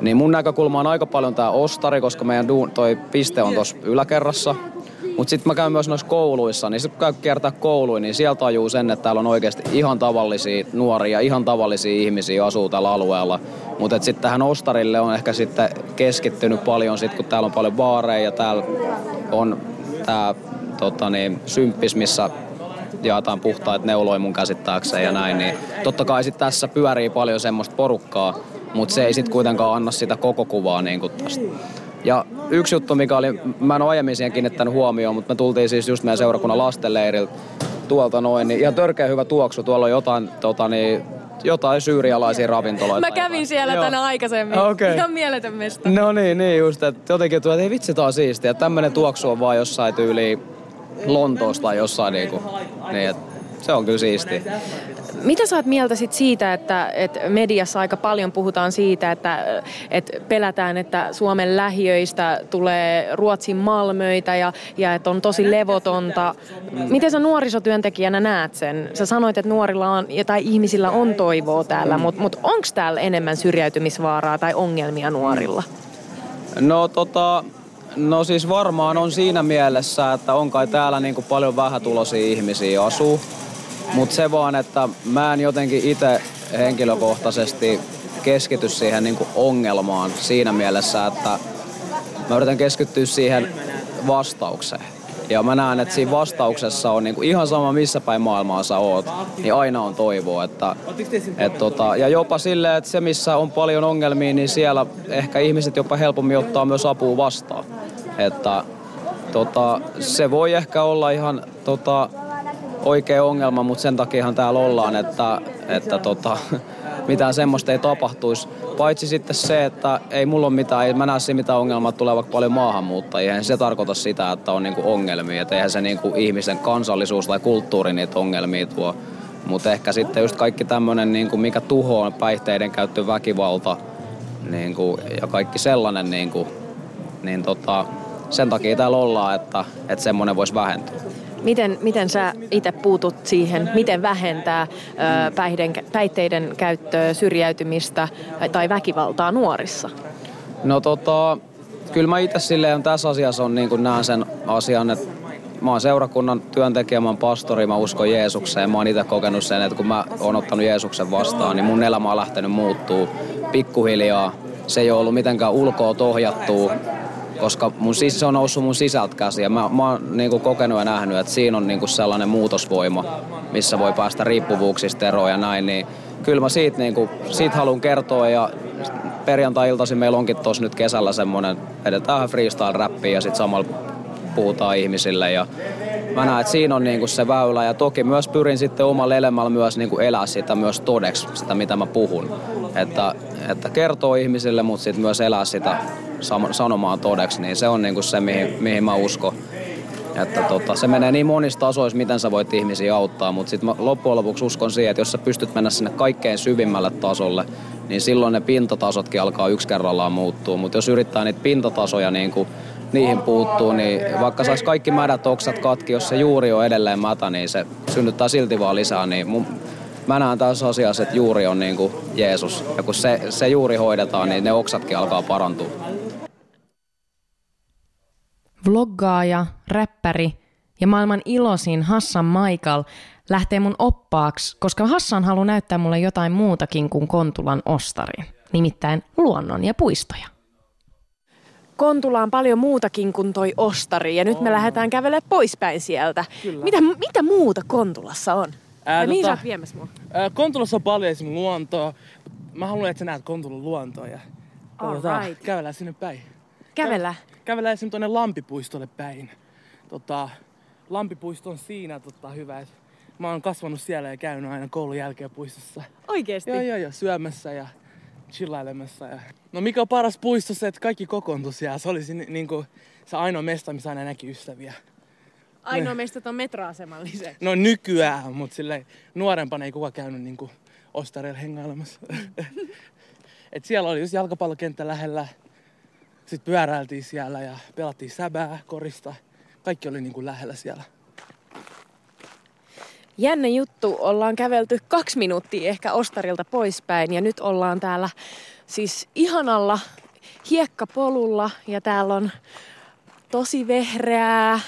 niin mun näkökulma on aika paljon tää ostari, koska meidän duun, toi piste on tuossa yläkerrassa. Mutta sitten mä käyn myös noissa kouluissa, niin sitten kun käy kiertää kouluin, niin sieltä tajuu sen, että täällä on oikeasti ihan tavallisia nuoria, ihan tavallisia ihmisiä asuu tällä alueella. Mutta sitten tähän Ostarille on ehkä sitten keskittynyt paljon, sit, kun täällä on paljon baareja ja täällä on tämä tota niin, symppis, missä jaetaan puhtaat neuloja mun käsittääkseen ja näin, niin totta kai sitten tässä pyörii paljon semmoista porukkaa, mutta se ei sitten kuitenkaan anna sitä koko kuvaa niin kuin tästä. Ja yksi juttu, mikä oli, mä en ole aiemmin siihen kiinnittänyt huomioon, mutta me tultiin siis just meidän seurakunnan lastenleiriltä tuolta noin, niin ihan törkeä hyvä tuoksu. Tuolla on jotain tota, niin, jotain syyrialaisia ravintoloita. Mä kävin siellä Joo. tänä aikaisemmin. Okay. Ihan mieletön mesta. No niin, niin just, että jotenkin tuo, että ei vitsi, tää on siistiä. Tämmönen tuoksu on vaan jossain tyyli Lontoosta tai jossain niinku, niin, että se on kyllä siisti. Mitä sä oot mieltä sit siitä, että, että mediassa aika paljon puhutaan siitä, että, että pelätään, että Suomen lähiöistä tulee Ruotsin malmöitä ja, ja että on tosi levotonta. Miten sä nuorisotyöntekijänä näet sen? Sä sanoit, että nuorilla on, tai ihmisillä on toivoa täällä, mutta mut, mut onko täällä enemmän syrjäytymisvaaraa tai ongelmia nuorilla? No tota, No siis varmaan on siinä mielessä, että on kai täällä niin kuin paljon vähätuloisia ihmisiä asuu. Mutta se vaan, että mä en jotenkin itse henkilökohtaisesti keskity siihen niin ongelmaan siinä mielessä, että mä yritän keskittyä siihen vastaukseen. Ja mä näen, että siinä vastauksessa on niin ihan sama missä päin maailmaa sä oot, niin aina on toivoa. Että, et tota, ja jopa silleen, että se missä on paljon ongelmia, niin siellä ehkä ihmiset jopa helpommin ottaa myös apua vastaan. Että tota, se voi ehkä olla ihan tota, oikea ongelma, mutta sen takiahan täällä ollaan, että, että tota, mitään semmoista ei tapahtuisi. Paitsi sitten se, että ei mulla ole mitään, ei mä näe siinä mitään ongelmaa, tulee vaikka paljon maahanmuuttajia. Eihän se tarkoita sitä, että on niinku ongelmia. Että eihän se niinku ihmisen kansallisuus tai kulttuuri niitä ongelmia tuo. Mutta ehkä sitten just kaikki tämmöinen, niinku, mikä tuhoaa päihteiden käyttö, väkivalta niinku, ja kaikki sellainen, niinku, niin tota, sen takia täällä ollaan, että, että semmoinen voisi vähentyä. Miten, miten sä itse puutut siihen, miten vähentää päihden, päihteiden käyttöä, syrjäytymistä tai väkivaltaa nuorissa? No tota, kyllä mä itse silleen tässä asiassa on niin kuin näen sen asian, että mä oon seurakunnan työntekijä, mä oon pastori, mä uskon Jeesukseen. Mä oon itse kokenut sen, että kun mä oon ottanut Jeesuksen vastaan, niin mun elämä on lähtenyt muuttuu pikkuhiljaa. Se ei ole ollut mitenkään ulkoa tohjattua koska mun, siis se on noussut mun sisältä käsiä. Mä, mä oon niin kuin kokenut ja nähnyt, että siinä on niin kuin sellainen muutosvoima, missä voi päästä riippuvuuksista eroon ja näin, niin kyllä mä siitä, niin kuin, siitä haluan kertoa ja perjantai-iltaisin meillä onkin tuossa nyt kesällä semmoinen, edetään freestyle-räppiä ja sitten samalla puhutaan ihmisille ja mä näen, että siinä on niinku se väylä ja toki myös pyrin sitten omalla elämällä myös niinku elää sitä myös todeksi, sitä mitä mä puhun. Että, että kertoo ihmisille, mutta sitten myös elää sitä sanomaan todeksi, niin se on niinku se, mihin, mihin mä uskon. Että tota, se menee niin monista tasoissa, miten sä voit ihmisiä auttaa, mutta sitten loppujen lopuksi uskon siihen, että jos sä pystyt mennä sinne kaikkein syvimmälle tasolle, niin silloin ne pintatasotkin alkaa yksi kerrallaan muuttua. Mutta jos yrittää niitä pintatasoja niin kuin niihin puuttuu, niin vaikka saisi kaikki mädät oksat katki, jos se juuri on edelleen mätä, niin se synnyttää silti vaan lisää. Niin mun, mä näen tässä asiassa, että juuri on niin kuin Jeesus. Ja kun se, se juuri hoidetaan, niin ne oksatkin alkaa parantua. Vloggaaja, räppäri ja maailman iloisin Hassan Michael lähtee mun oppaaksi, koska Hassan haluaa näyttää mulle jotain muutakin kuin Kontulan ostari, nimittäin luonnon ja puistoja. Kontula on paljon muutakin kuin toi ostari ja nyt me lähdetään kävelemään poispäin sieltä. Mitä, mitä muuta Kontulassa on? Ää, ja mihin tota, sä oot viemässä mua? Ää, Kontulassa on paljon esimerkiksi luontoa. Mä haluan, että sä näet Kontulan luontoa ja tota, right. kävellään sinne päin. Kävellä? Kävellään esimerkiksi tuonne Lampipuistolle päin. Tota, Lampipuisto on siinä tota, hyvä, että mä oon kasvanut siellä ja käynyt aina koulun jälkeen puistossa. Oikeesti? Joo, joo, joo, syömässä ja chillailemassa. Ja... No mikä on paras puisto se, että kaikki kokoontu siellä. Se olisi ni- niin kuin se ainoa mesta, missä aina näki ystäviä. Ainoa mesta on metroaseman lisäksi. No nykyään, mutta sille nuorempana ei kukaan käynyt niin ostareilla hengailemassa. Et siellä oli just jalkapallokenttä lähellä. Sitten pyöräiltiin siellä ja pelattiin säbää, korista. Kaikki oli niin kuin lähellä siellä. Jännä juttu, ollaan kävelty kaksi minuuttia ehkä Ostarilta poispäin ja nyt ollaan täällä siis ihanalla hiekkapolulla ja täällä on tosi vehreää,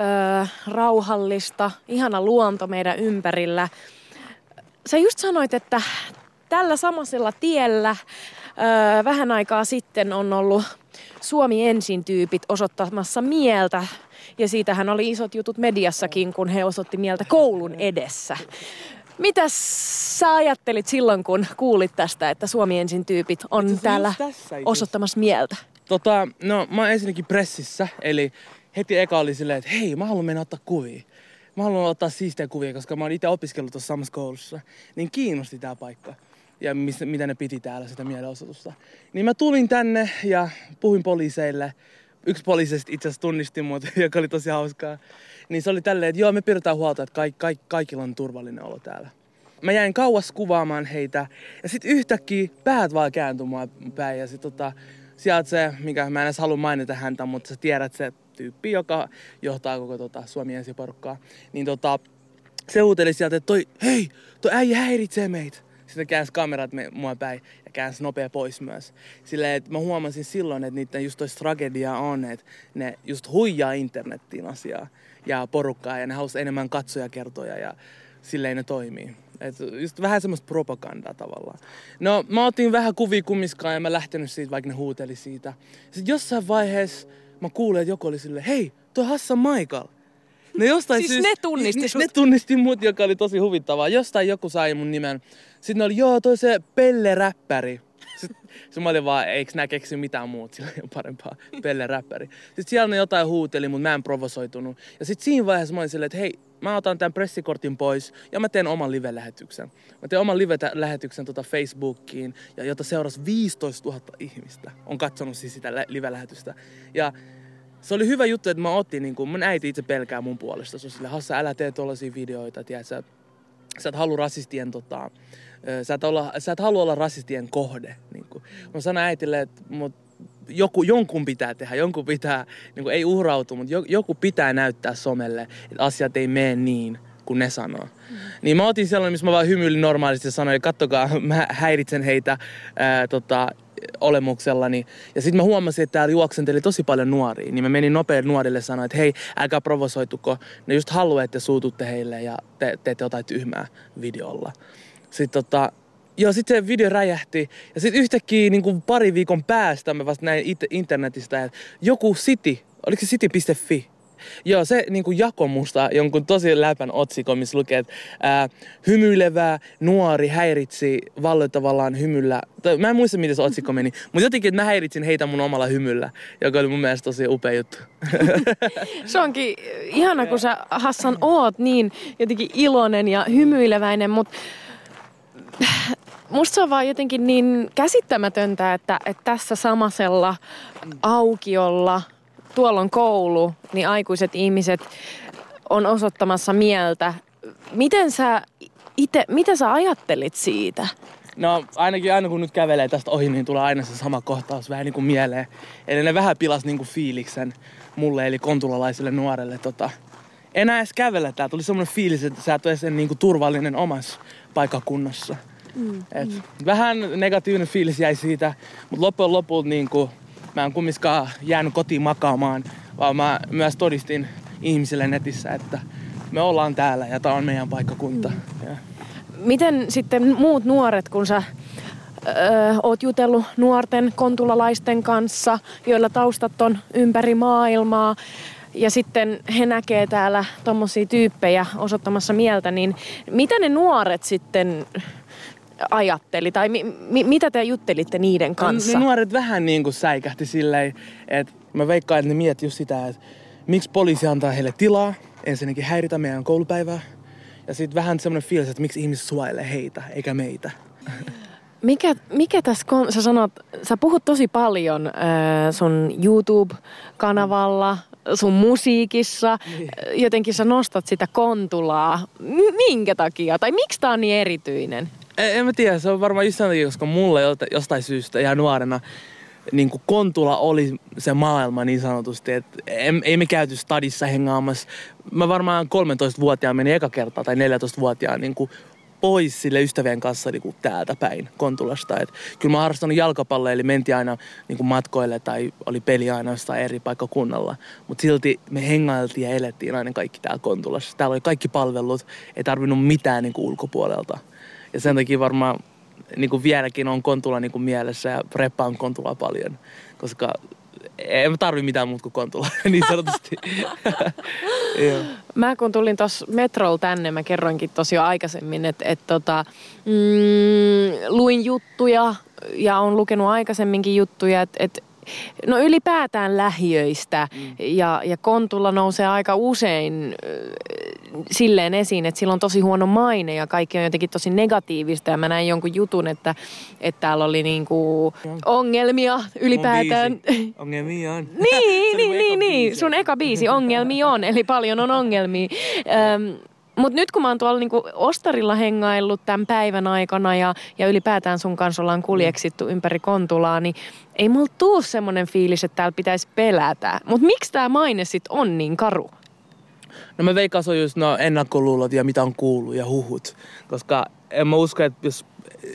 öö, rauhallista, ihana luonto meidän ympärillä. Sä just sanoit, että tällä samaisella tiellä öö, vähän aikaa sitten on ollut Suomi ensin tyypit osoittamassa mieltä ja siitähän oli isot jutut mediassakin, kun he osoitti mieltä koulun edessä. Mitä sä ajattelit silloin, kun kuulit tästä, että Suomi ensin tyypit on täällä osoittamassa mieltä? Tota, no mä oon ensinnäkin pressissä, eli heti eka oli silleen, että hei, mä haluan mennä ottaa kuvia. Mä haluan ottaa siistejä kuvia, koska mä oon itse opiskellut tuossa samassa koulussa. Niin kiinnosti tää paikka ja missä, mitä ne piti täällä sitä mielenosoitusta. Niin mä tulin tänne ja puhuin poliiseille yksi poliisista itse asiassa tunnisti mut, joka oli tosi hauskaa. Niin se oli tälleen, että joo, me pidetään huolta, että kaik, kaik, kaikilla on turvallinen olo täällä. Mä jäin kauas kuvaamaan heitä ja sitten yhtäkkiä päät vaan kääntyi mua päin ja sit tota, sieltä se, mikä mä en edes halua mainita häntä, mutta sä tiedät se tyyppi, joka johtaa koko tota, Suomi ensiporukkaa. Niin tota, se huuteli sieltä, että toi, hei, toi äijä häiritsee meitä. Sitten käänsi kamerat me, mua päin ja käänsi nopea pois myös. Silleen, että mä huomasin silloin, että niiden just toista tragedia on, että ne just huijaa internettiin asiaa ja porukkaa ja ne halusi enemmän katsoja kertoja ja silleen ne toimii. Et just vähän semmoista propagandaa tavallaan. No mä otin vähän kuvia kummiskaan ja mä lähtenyt siitä, vaikka ne huuteli siitä. Sitten jossain vaiheessa mä kuulin, että joku oli silleen, hei, tuo Hassan Michael. Ne jostain siis ne tunnisti ne, Ne tunnisti mut, joka oli tosi huvittavaa. Jostain joku sai mun nimen. Sitten ne oli, joo, toi se Pelle-räppäri. Sitten mä olin vaan, eikö nää keksi mitään muuta, sillä ei parempaa Pelle-räppäri. Sitten siellä ne jotain huuteli, mutta mä en provosoitunut. Ja sitten siinä vaiheessa mä olin silleen, että hei, mä otan tämän pressikortin pois ja mä teen oman live-lähetyksen. Mä teen oman live-lähetyksen tota Facebookiin, ja jota seurasi 15 000 ihmistä. On katsonut siis sitä live-lähetystä. Ja se oli hyvä juttu, että mä otin, niin kun mun äiti itse pelkää mun puolesta. Se on sille, Hassa, älä tee tollasia videoita, tiedät, sä, sä et halua rasistien tota, sä et, olla, sä et halua olla rasistien kohde. Niin. Mä sanoin äitille, että mut joku, jonkun pitää tehdä, jonkun pitää, niin kuin, ei uhrautu, mutta joku pitää näyttää somelle, että asiat ei mene niin kuin ne sanoo. Mm. Niin mä otin sellainen, missä mä vaan hymyilin normaalisti ja sanoin, että kattokaa, mä häiritsen heitä ää, tota, olemuksellani. Ja sitten mä huomasin, että täällä juoksenteli tosi paljon nuoria. Niin mä menin nopeasti nuorille sanoin, että hei, älkää provosoituko. Ne just haluaa, että suututte heille ja te teette jotain tyhmää videolla. Sitten tota, Joo, sitten se video räjähti. Ja sitten yhtäkkiä niin kuin pari viikon päästä mä vasta näin it- internetistä, että joku City, oliko se city.fi, Joo, se niin kuin jako musta jonkun tosi läpän otsikon, missä lukee, että ää, hymyilevä nuori häiritsi valloittavallaan hymyllä. Tai, mä en muista, miten se otsikko meni, mutta jotenkin, että mä häiritsin heitä mun omalla hymyllä, joka oli mun mielestä tosi upea juttu. Se onkin ihana, kun sä Hassan oot niin jotenkin iloinen ja hymyileväinen, mutta musta se on vaan jotenkin niin käsittämätöntä, että, että tässä samasella aukiolla, tuolla on koulu, niin aikuiset ihmiset on osoittamassa mieltä. Miten sä ite, mitä sä ajattelit siitä? No ainakin aina kun nyt kävelee tästä ohi, niin tulee aina se sama kohtaus vähän niin kuin mieleen. Eli ne vähän pilas niin kuin fiiliksen mulle, eli kontulalaiselle nuorelle. Tota, enää edes kävellä tää. Tuli semmoinen fiilis, että sä et ole edes niin kuin turvallinen omassa paikakunnassa. Mm, Et mm. Vähän negatiivinen fiilis jäi siitä, mutta loppujen lopulta niin kuin, mä en kumminkaan jäänyt kotiin makaamaan, vaan mä myös todistin ihmisille netissä, että me ollaan täällä ja tää on meidän paikkakunta. Mm. Ja. Miten sitten muut nuoret, kun sä öö, oot jutellut nuorten kontulalaisten kanssa, joilla taustat on ympäri maailmaa, ja sitten he näkee täällä tommosia tyyppejä osoittamassa mieltä, niin mitä ne nuoret sitten ajatteli? Tai mi- mi- mitä te juttelitte niiden kanssa? Ne nuoret vähän niin kuin säikähti silleen, että mä veikkaan, että ne miettii just sitä, että miksi poliisi antaa heille tilaa, ensinnäkin häiritä meidän koulupäivää. Ja sitten vähän semmoinen fiilis, että miksi ihmiset suojelee heitä eikä meitä. Mikä, mikä tässä, kun sä sanot, sä puhut tosi paljon äh, sun YouTube-kanavalla, sun musiikissa, niin. jotenkin sä nostat sitä kontulaa. M- minkä takia? Tai miksi tää on niin erityinen? En, en mä tiedä, se on varmaan just sen takia, koska mulle jostain syystä ihan nuorena niin kuin Kontula oli se maailma niin sanotusti, että ei me käyty stadissa hengaamassa. Mä varmaan 13-vuotiaan meni eka kertaa tai 14-vuotiaan niin kuin pois sille ystävien kanssa niin kuin täältä päin Kontulasta. Et kyllä mä harrastanut jalkapalloa, eli mentiin aina niin kuin matkoille tai oli peli aina jostain eri paikkakunnalla. Mutta silti me hengailtiin ja elettiin aina kaikki täällä Kontulassa. Täällä oli kaikki palvelut, ei tarvinnut mitään niin kuin ulkopuolelta. Ja sen takia varmaan niin kuin vieläkin on Kontula niin kuin mielessä ja reppaan Kontulaa paljon, koska en tarvi mitään muuta kuin Kontula, niin sanotusti. mä kun tulin tuossa metrolla tänne, mä kerroinkin tosi jo aikaisemmin, että et tota, mm, luin juttuja ja on lukenut aikaisemminkin juttuja, että et, No ylipäätään lähiöistä mm. ja, ja Kontulla nousee aika usein silleen esiin, että sillä on tosi huono maine ja kaikki on jotenkin tosi negatiivista. Ja mä näin jonkun jutun, että, että täällä oli niinku ongelmia ylipäätään. Ongelmia on. niin, niin, niin, niin. Sun eka biisi, ongelmia on, eli paljon on ongelmia. Öm, mutta nyt kun mä oon tuolla niinku Ostarilla hengaillut tämän päivän aikana ja, ja ylipäätään sun kanssa ollaan kuljeksittu ympäri Kontulaa, niin ei mulla tuu semmoinen fiilis, että täällä pitäisi pelätä. Mutta miksi tämä maine sit on niin karu? No mä veikkaan se on just no ennakkoluulot ja mitä on kuullut ja huhut. Koska en mä usko, että jos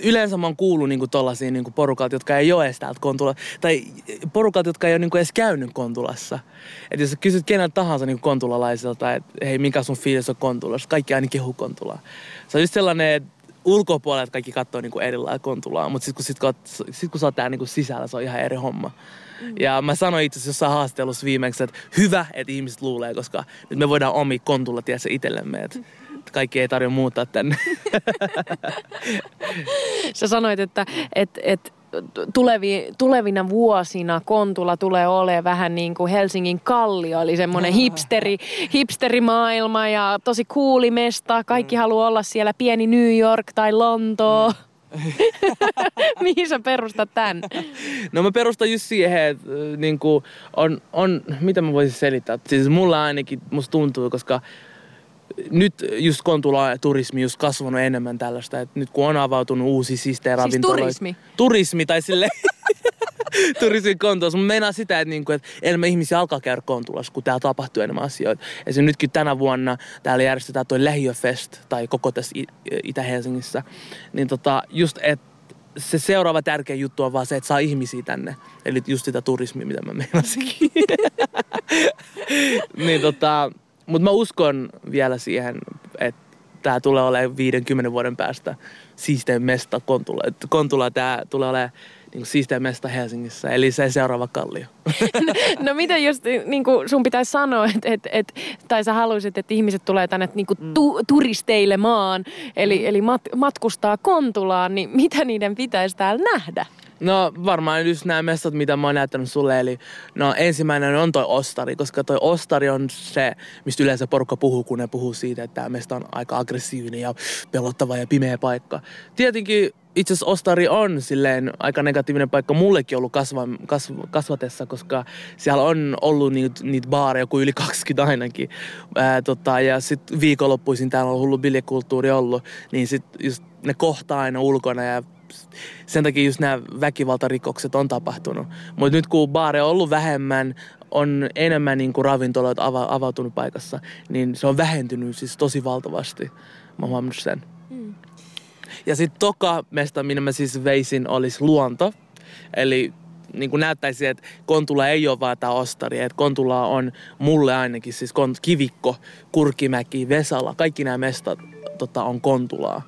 yleensä mä oon kuullut niinku tollasia niinku porukat, jotka ei ole edes täältä Kontula, tai porukat, jotka ei ole niinku edes käynyt Kontulassa. Että jos kysyt kenen tahansa niinku kontulalaiselta, että hei, mikä sun fiilis on Kontulassa, kaikki aina kehu Kontulaa. Se on just sellainen, että ulkopuolelta kaikki katsoo niinku erilailla Kontulaa, mutta sitten kun, sit, sit, kun sä oot täällä niinku sisällä, se on ihan eri homma. Mm. Ja mä sanoin itse asiassa jossain haastattelussa viimeksi, että hyvä, että ihmiset luulee, koska nyt me voidaan omi kontulla tiedä itsellemme, että kaikki ei tarvitse muuttaa tänne. Sä sanoit, että et, et, tulevi, tulevina vuosina Kontula tulee olemaan vähän niin kuin Helsingin kallio, eli semmoinen hipsteri, hipsterimaailma ja tosi kuulimesta. Kaikki mm. haluaa olla siellä pieni New York tai Lontoo. Mm. Mihin sä perustat tämän? No mä perustan just siihen, että äh, niin kuin on, on, mitä mä voisin selittää. Siis mulla ainakin, musta tuntuu, koska nyt just Kontula turismi just kasvanut enemmän tällaista, että nyt kun on avautunut uusi siistejä siis turismi? Turismi tai sille turismin kontossa. Mutta meinaa sitä, että, niinku, että enemmän ihmisiä alkaa käydä kontulassa, kun täällä tapahtuu enemmän asioita. Esimerkiksi nytkin tänä vuonna täällä järjestetään toi Lähiöfest, tai koko tässä Itä-Helsingissä. Niin tota, just, että se seuraava tärkeä juttu on vaan se, että saa ihmisiä tänne. Eli just sitä turismia, mitä mä meinasinkin. niin tota, mutta mä uskon vielä siihen, että tämä tulee olemaan 50 vuoden päästä siistein mesta Kontula. Kontula tämä tulee olemaan niin siistein mesta Helsingissä, eli se seuraava kallio. no mitä jos niin kuin sun pitäisi sanoa, että et, et, tai sä haluaisit, että ihmiset tulee tänne niin kuin tu, turisteilemaan, eli, mm. eli mat, matkustaa Kontulaan, niin mitä niiden pitäisi täällä nähdä? No varmaan just nämä messat, mitä mä oon näyttänyt sulle. Eli no ensimmäinen on toi ostari, koska toi ostari on se, mistä yleensä porukka puhuu, kun ne puhuu siitä, että tämä mesta on aika aggressiivinen ja pelottava ja pimeä paikka. Tietenkin itse asiassa Ostari on silleen aika negatiivinen paikka mullekin ollut kasva, kasv, kasvatessa, koska siellä on ollut niitä, niitä baareja joku yli 20 ainakin. Ää, tota, ja sitten viikonloppuisin täällä on hullu biljekulttuuri ollut, niin sitten just ne kohtaa aina ulkona ja sen takia just nämä väkivaltarikokset on tapahtunut. Mutta nyt kun baare on ollut vähemmän, on enemmän niin kuin ravintoloita ava, avautunut paikassa, niin se on vähentynyt siis tosi valtavasti. Mä oon sen. Mm. Ja sitten toka mesta, minne mä siis veisin, olisi luonto. Eli niin kuin näyttäisi, että Kontula ei ole vaan tämä ostari. Että Kontula on mulle ainakin siis Kivikko, Kurkimäki, Vesala. Kaikki nämä mestat tota, on Kontulaa.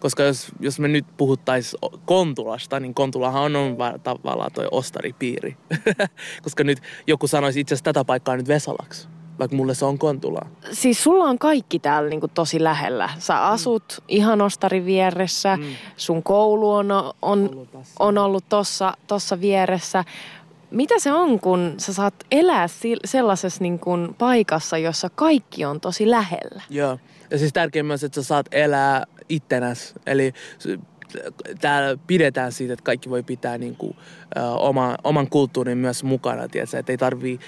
Koska jos, jos me nyt puhuttaisiin Kontulasta, niin Kontulahan on, on tavallaan toi ostaripiiri. Koska nyt joku sanoisi itse asiassa tätä paikkaa nyt Vesalaksi vaikka mulle se on Kontula. Siis sulla on kaikki täällä niin kuin tosi lähellä. Sä mm. asut mm. ihan Ostarin vieressä, mm. sun koulu on, on, on ollut tossa, tossa vieressä. Mitä se on, kun sä saat elää sellaisessa niin kuin paikassa, jossa kaikki on tosi lähellä? Joo. Ja siis tärkein myös, että sä saat elää ittenäs. Eli täällä pidetään siitä, että kaikki voi pitää niin kuin, ö, oma, oman kulttuurin myös mukana, tiedätkö? että ei tarvii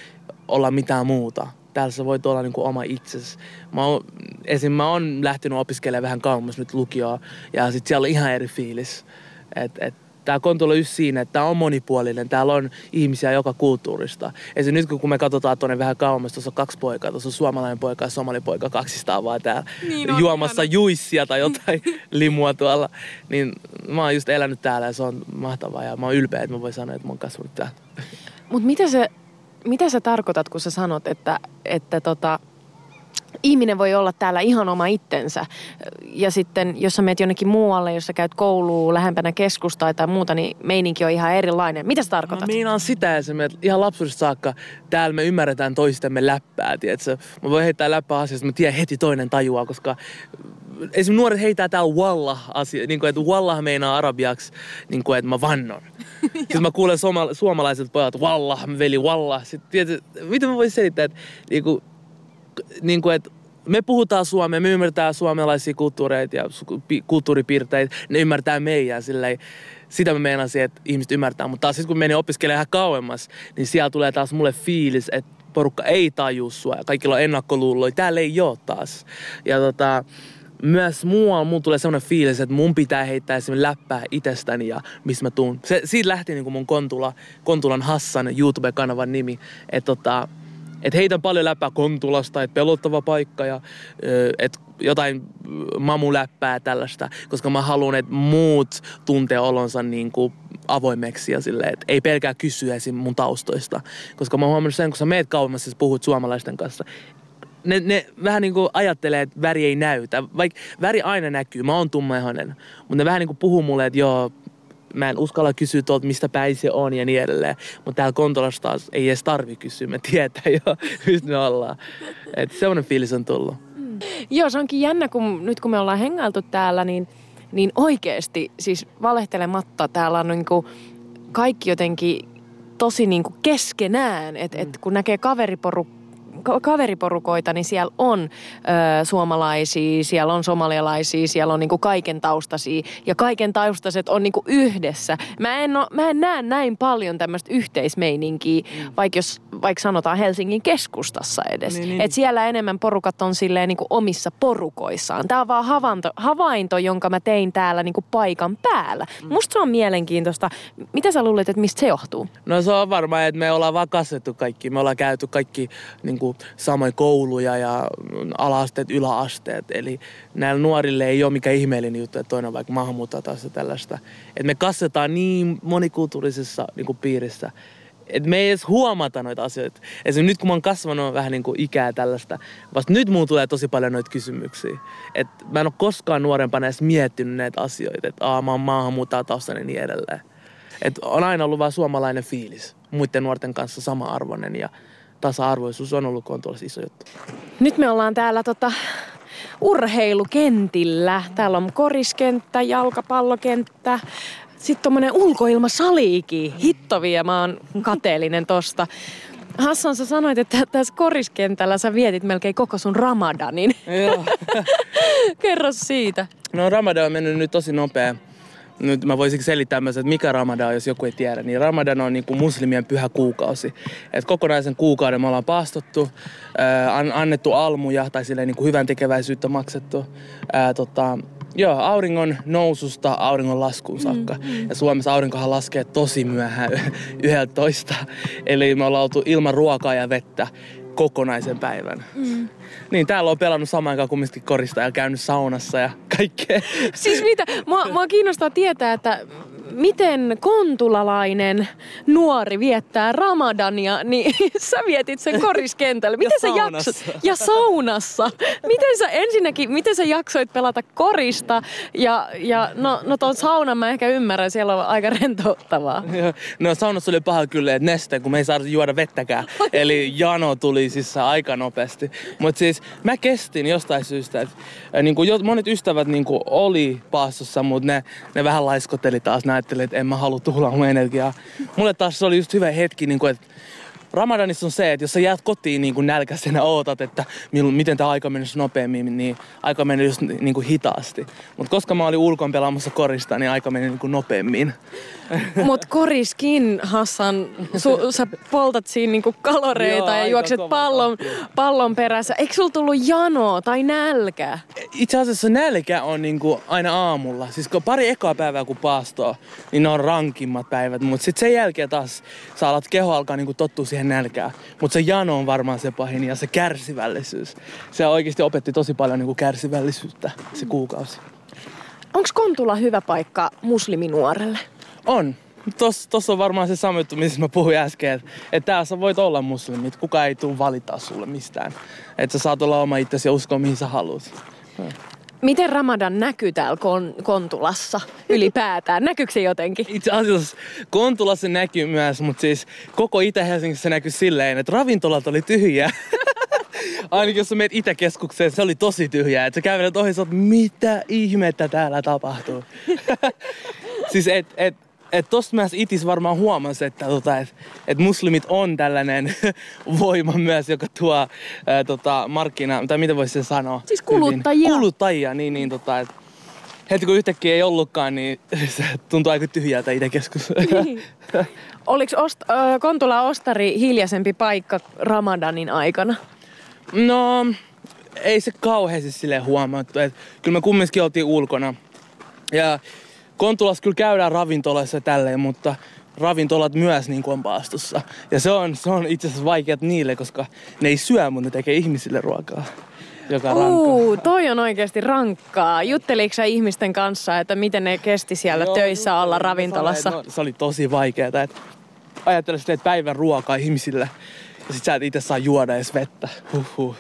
olla mitään muuta. Täällä sä voit olla niin kuin oma itsesi. Mä oon, esim. mä oon lähtenyt opiskelemaan vähän kauemmas nyt lukioa ja sit siellä on ihan eri fiilis. Et, et, tämä Kontula just siinä, että tämä on monipuolinen. Täällä on ihmisiä joka kulttuurista. Esim. nyt kun me katsotaan tuonne vähän kauemmas, tuossa on kaksi poikaa. Tuossa on suomalainen poika ja somalipoika kaksistaan vaan täällä niin juomassa ihana. juissia tai jotain limua tuolla. Niin mä oon just elänyt täällä ja se on mahtavaa ja mä oon ylpeä, että mä voin sanoa, että mä oon kasvanut täällä. Mutta mitä se, mitä sä tarkoitat, kun sä sanot, että, että tota, ihminen voi olla täällä ihan oma itsensä. Ja sitten, jos sä meet jonnekin muualle, jos sä käyt kouluun lähempänä keskustaa tai muuta, niin meininki on ihan erilainen. Mitä sä tarkoitat? Mä on sitä esimerkiksi, ihan lapsuudesta saakka täällä me ymmärretään toistemme läppää, tiedätkö? Mä voin heittää läppää asiasta, mä tiedän heti toinen tajua, koska esimerkiksi nuoret heittää täällä wallah asia, niin kuin, että wallah meinaa arabiaksi, niin kuin, että mä vannon. Sitten mä kuulen suoma, suomalaiset pojat, wallah, veli, wallah. Sitten, miten mä voisin selittää, että niin kuin, niin kuin, että me puhutaan suomea, me ymmärtää suomalaisia kulttuureita ja kulttuuripiirteitä, ne ymmärtää meidän silleen. Sitä mä meinasin, että ihmiset ymmärtää, mutta taas sitten kun meni opiskelemaan ihan kauemmas, niin siellä tulee taas mulle fiilis, että porukka ei taju sua ja kaikilla on ennakkoluuloja. Täällä ei ole taas. Ja tota, myös muualla mun tulee sellainen fiilis, että mun pitää heittää esimerkiksi läppää itsestäni ja mistä mä tuun. Se, siitä lähti niin kuin mun Kontula, Kontulan Hassan YouTube-kanavan nimi. Että tota, et heitän paljon läppää Kontulasta, että pelottava paikka ja että jotain mamuläppää tällaista, koska mä haluan, että muut tuntee olonsa niin kuin avoimeksi ja sille, että ei pelkää kysyä esim. mun taustoista. Koska mä huomannut sen, kun sä meet kauemmas ja puhut suomalaisten kanssa, ne, ne vähän niin kuin ajattelee, että väri ei näytä. Vaikka väri aina näkyy, mä oon tummaihoinen. Mutta ne vähän niin kuin puhuu mulle, että joo, mä en uskalla kysyä tuolta, mistä päin se on ja niin edelleen. Mutta täällä Kontolassa taas ei edes tarvi kysyä, me tietää jo, mistä me ollaan. Että semmoinen fiilis on tullut. Mm. Joo, se onkin jännä, kun nyt kun me ollaan hengailtu täällä, niin, niin oikeasti, siis valehtelematta, täällä on niin kuin kaikki jotenkin tosi niin kuin keskenään. Että mm. et kun näkee kaveriporukkaa, kaveriporukoita, niin siellä on ö, suomalaisia, siellä on somalialaisia, siellä on niinku kaiken taustaisia ja kaiken taustaiset on niinku yhdessä. Mä en, oo, mä en näe näin paljon tämmöistä yhteismeininkiä, mm. vaikka jos vaikka sanotaan Helsingin keskustassa edes. Niin, niin. Että siellä enemmän porukat on silleen niinku omissa porukoissaan. Tämä on vaan havainto, havainto, jonka mä tein täällä niinku paikan päällä. Mm. Musta se on mielenkiintoista. Mitä sä luulet, että mistä se johtuu? No se on varmaan, että me ollaan vaan kasvettu kaikki. Me ollaan käyty kaikki samoin kouluja ja alaasteet, yläasteet. Eli näillä nuorille ei ole mikään ihmeellinen juttu, että toinen on vaikka maahanmuuttajatausta tällaista. Et me kasvetaan niin monikulttuurisessa niin kuin piirissä, et me ei edes huomata noita asioita. Esimerkiksi nyt kun mä oon kasvanut vähän niin kuin ikää tällaista, vasta nyt muun tulee tosi paljon noita kysymyksiä. Et mä en ole koskaan nuorempana edes miettinyt näitä asioita, että aa mä oon maahanmuuttajataustainen ja niin edelleen. Et on aina ollut vaan suomalainen fiilis muiden nuorten kanssa sama-arvoinen ja tasa-arvoisuus on ollut tuolla iso juttu. Nyt me ollaan täällä tota, urheilukentillä. Täällä on koriskenttä, jalkapallokenttä, sitten tommonen ulkoilmasaliikin. Hittovia, mä oon kateellinen tosta. Hassan, sä sanoit, että tässä koriskentällä sä vietit melkein koko sun ramadanin. Joo. Kerro siitä. No Ramadan on mennyt nyt tosi nopea. Nyt mä voisin selittää myös, että mikä Ramadan on, jos joku ei tiedä. Niin Ramadan on niin kuin muslimien pyhä kuukausi. Et kokonaisen kuukauden me ollaan paastottu, annettu almuja tai silleen niin kuin hyvän tekeväisyyttä maksettu. Ää, tota, Joo, auringon noususta auringon laskuun saakka. Mm, mm. Ja Suomessa aurinkohan laskee tosi myöhään 11. Eli me ollaan oltu ilman ruokaa ja vettä kokonaisen päivän. Mm. Niin, täällä on pelannut samaan aikaan kumminkin korista ja käynyt saunassa ja kaikkea. Siis mitä? Mua, mua kiinnostaa tietää, että miten kontulalainen nuori viettää ramadania, niin sä vietit sen koriskentällä. Miten Ja sä saunassa. Ja saunassa. Miten sä ensinnäkin, miten sä jaksoit pelata korista? Ja, ja no, no ton saunan mä ehkä ymmärrän, siellä on aika rentouttavaa. No saunassa oli paha kyllä, että neste, kun me ei saada juoda vettäkään. Eli jano tuli siis aika nopeasti. Mutta siis mä kestin jostain syystä, että niin monet ystävät niin kuin oli paastossa, mutta ne, ne vähän laiskoteli taas. Ne ajatteli, että en mä halua tuhlaa mun energiaa. Mulle taas se oli just hyvä hetki, niin kuin, että Ramadanissa on se, että jos sä jäät kotiin niin kuin nälkäisenä ja ootat, että milloin, miten tämä aika menisi nopeammin, niin aika meni just niin kuin hitaasti. Mutta koska mä olin ulkon pelaamassa korista, niin aika meni niin kuin nopeammin. Mut koriskin, Hassan, su, sä poltat siinä niinku kaloreita Joo, ja juokset pallon, pallon perässä. Eikö sulla tullut jano tai nälkä? Itse asiassa nälkä on niinku aina aamulla. Siis kun pari ekaa päivää kun paastoo, niin ne on rankimmat päivät. Mutta sitten sen jälkeen taas sä alat keho alkaa niinku tottua siihen nälkään. Mutta se jano on varmaan se pahin ja se kärsivällisyys. Se oikeasti opetti tosi paljon niinku kärsivällisyyttä se kuukausi. Onko Kontula hyvä paikka musliminuorelle? On. Tossa tos on varmaan se sama juttu, mistä mä puhuin äsken, että et täällä sä voit olla muslimit, kukaan ei tule valita sulle mistään. Että sä saat olla oma itsesi ja uskoa mihin sä haluat. Miten Ramadan näkyy täällä kon- Kontulassa ylipäätään? Näkyykö se jotenkin? Itse asiassa Kontulassa näkyy myös, mutta siis koko Itä-Helsingissä näkyy silleen, että ravintolat oli tyhjiä. Ainakin jos sä menet Itäkeskukseen, se oli tosi tyhjää. Että sä kävelet ohi, sä oot, mitä ihmettä täällä tapahtuu. siis et, et, et tosta myös itis varmaan huomasi, että, tota, et, et muslimit on tällainen voima myös, joka tuo ää, tota, markkina, tai mitä voisi sen sanoa? Siis kuluttajia. Hyvin. Kuluttajia, niin, niin tota, et, heti kun yhtäkkiä ei ollutkaan, niin se tuntuu aika tyhjältä Itäkeskus. Niin. Oliko ost- ö, Kontula Ostari hiljaisempi paikka Ramadanin aikana? No, ei se kauheasti sille huomattu. Et kyllä me kumminkin oltiin ulkona. Ja Kontulassa kyllä käydään ravintolassa ja tälleen, mutta ravintolat myös niin kuin on paastossa. Ja se on, se on itse asiassa vaikeat niille, koska ne ei syö, mutta ne tekee ihmisille ruokaa. Joka on rankkaa. Uu, toi on oikeasti rankkaa. Jutteliko sä ihmisten kanssa, että miten ne kesti siellä Joo, töissä olla ravintolassa? Sanoin, no, se oli tosi vaikeaa. Että ajattele, että teet päivän ruokaa ihmisille ja sit sä et itse saa juoda edes vettä. Huhhuh.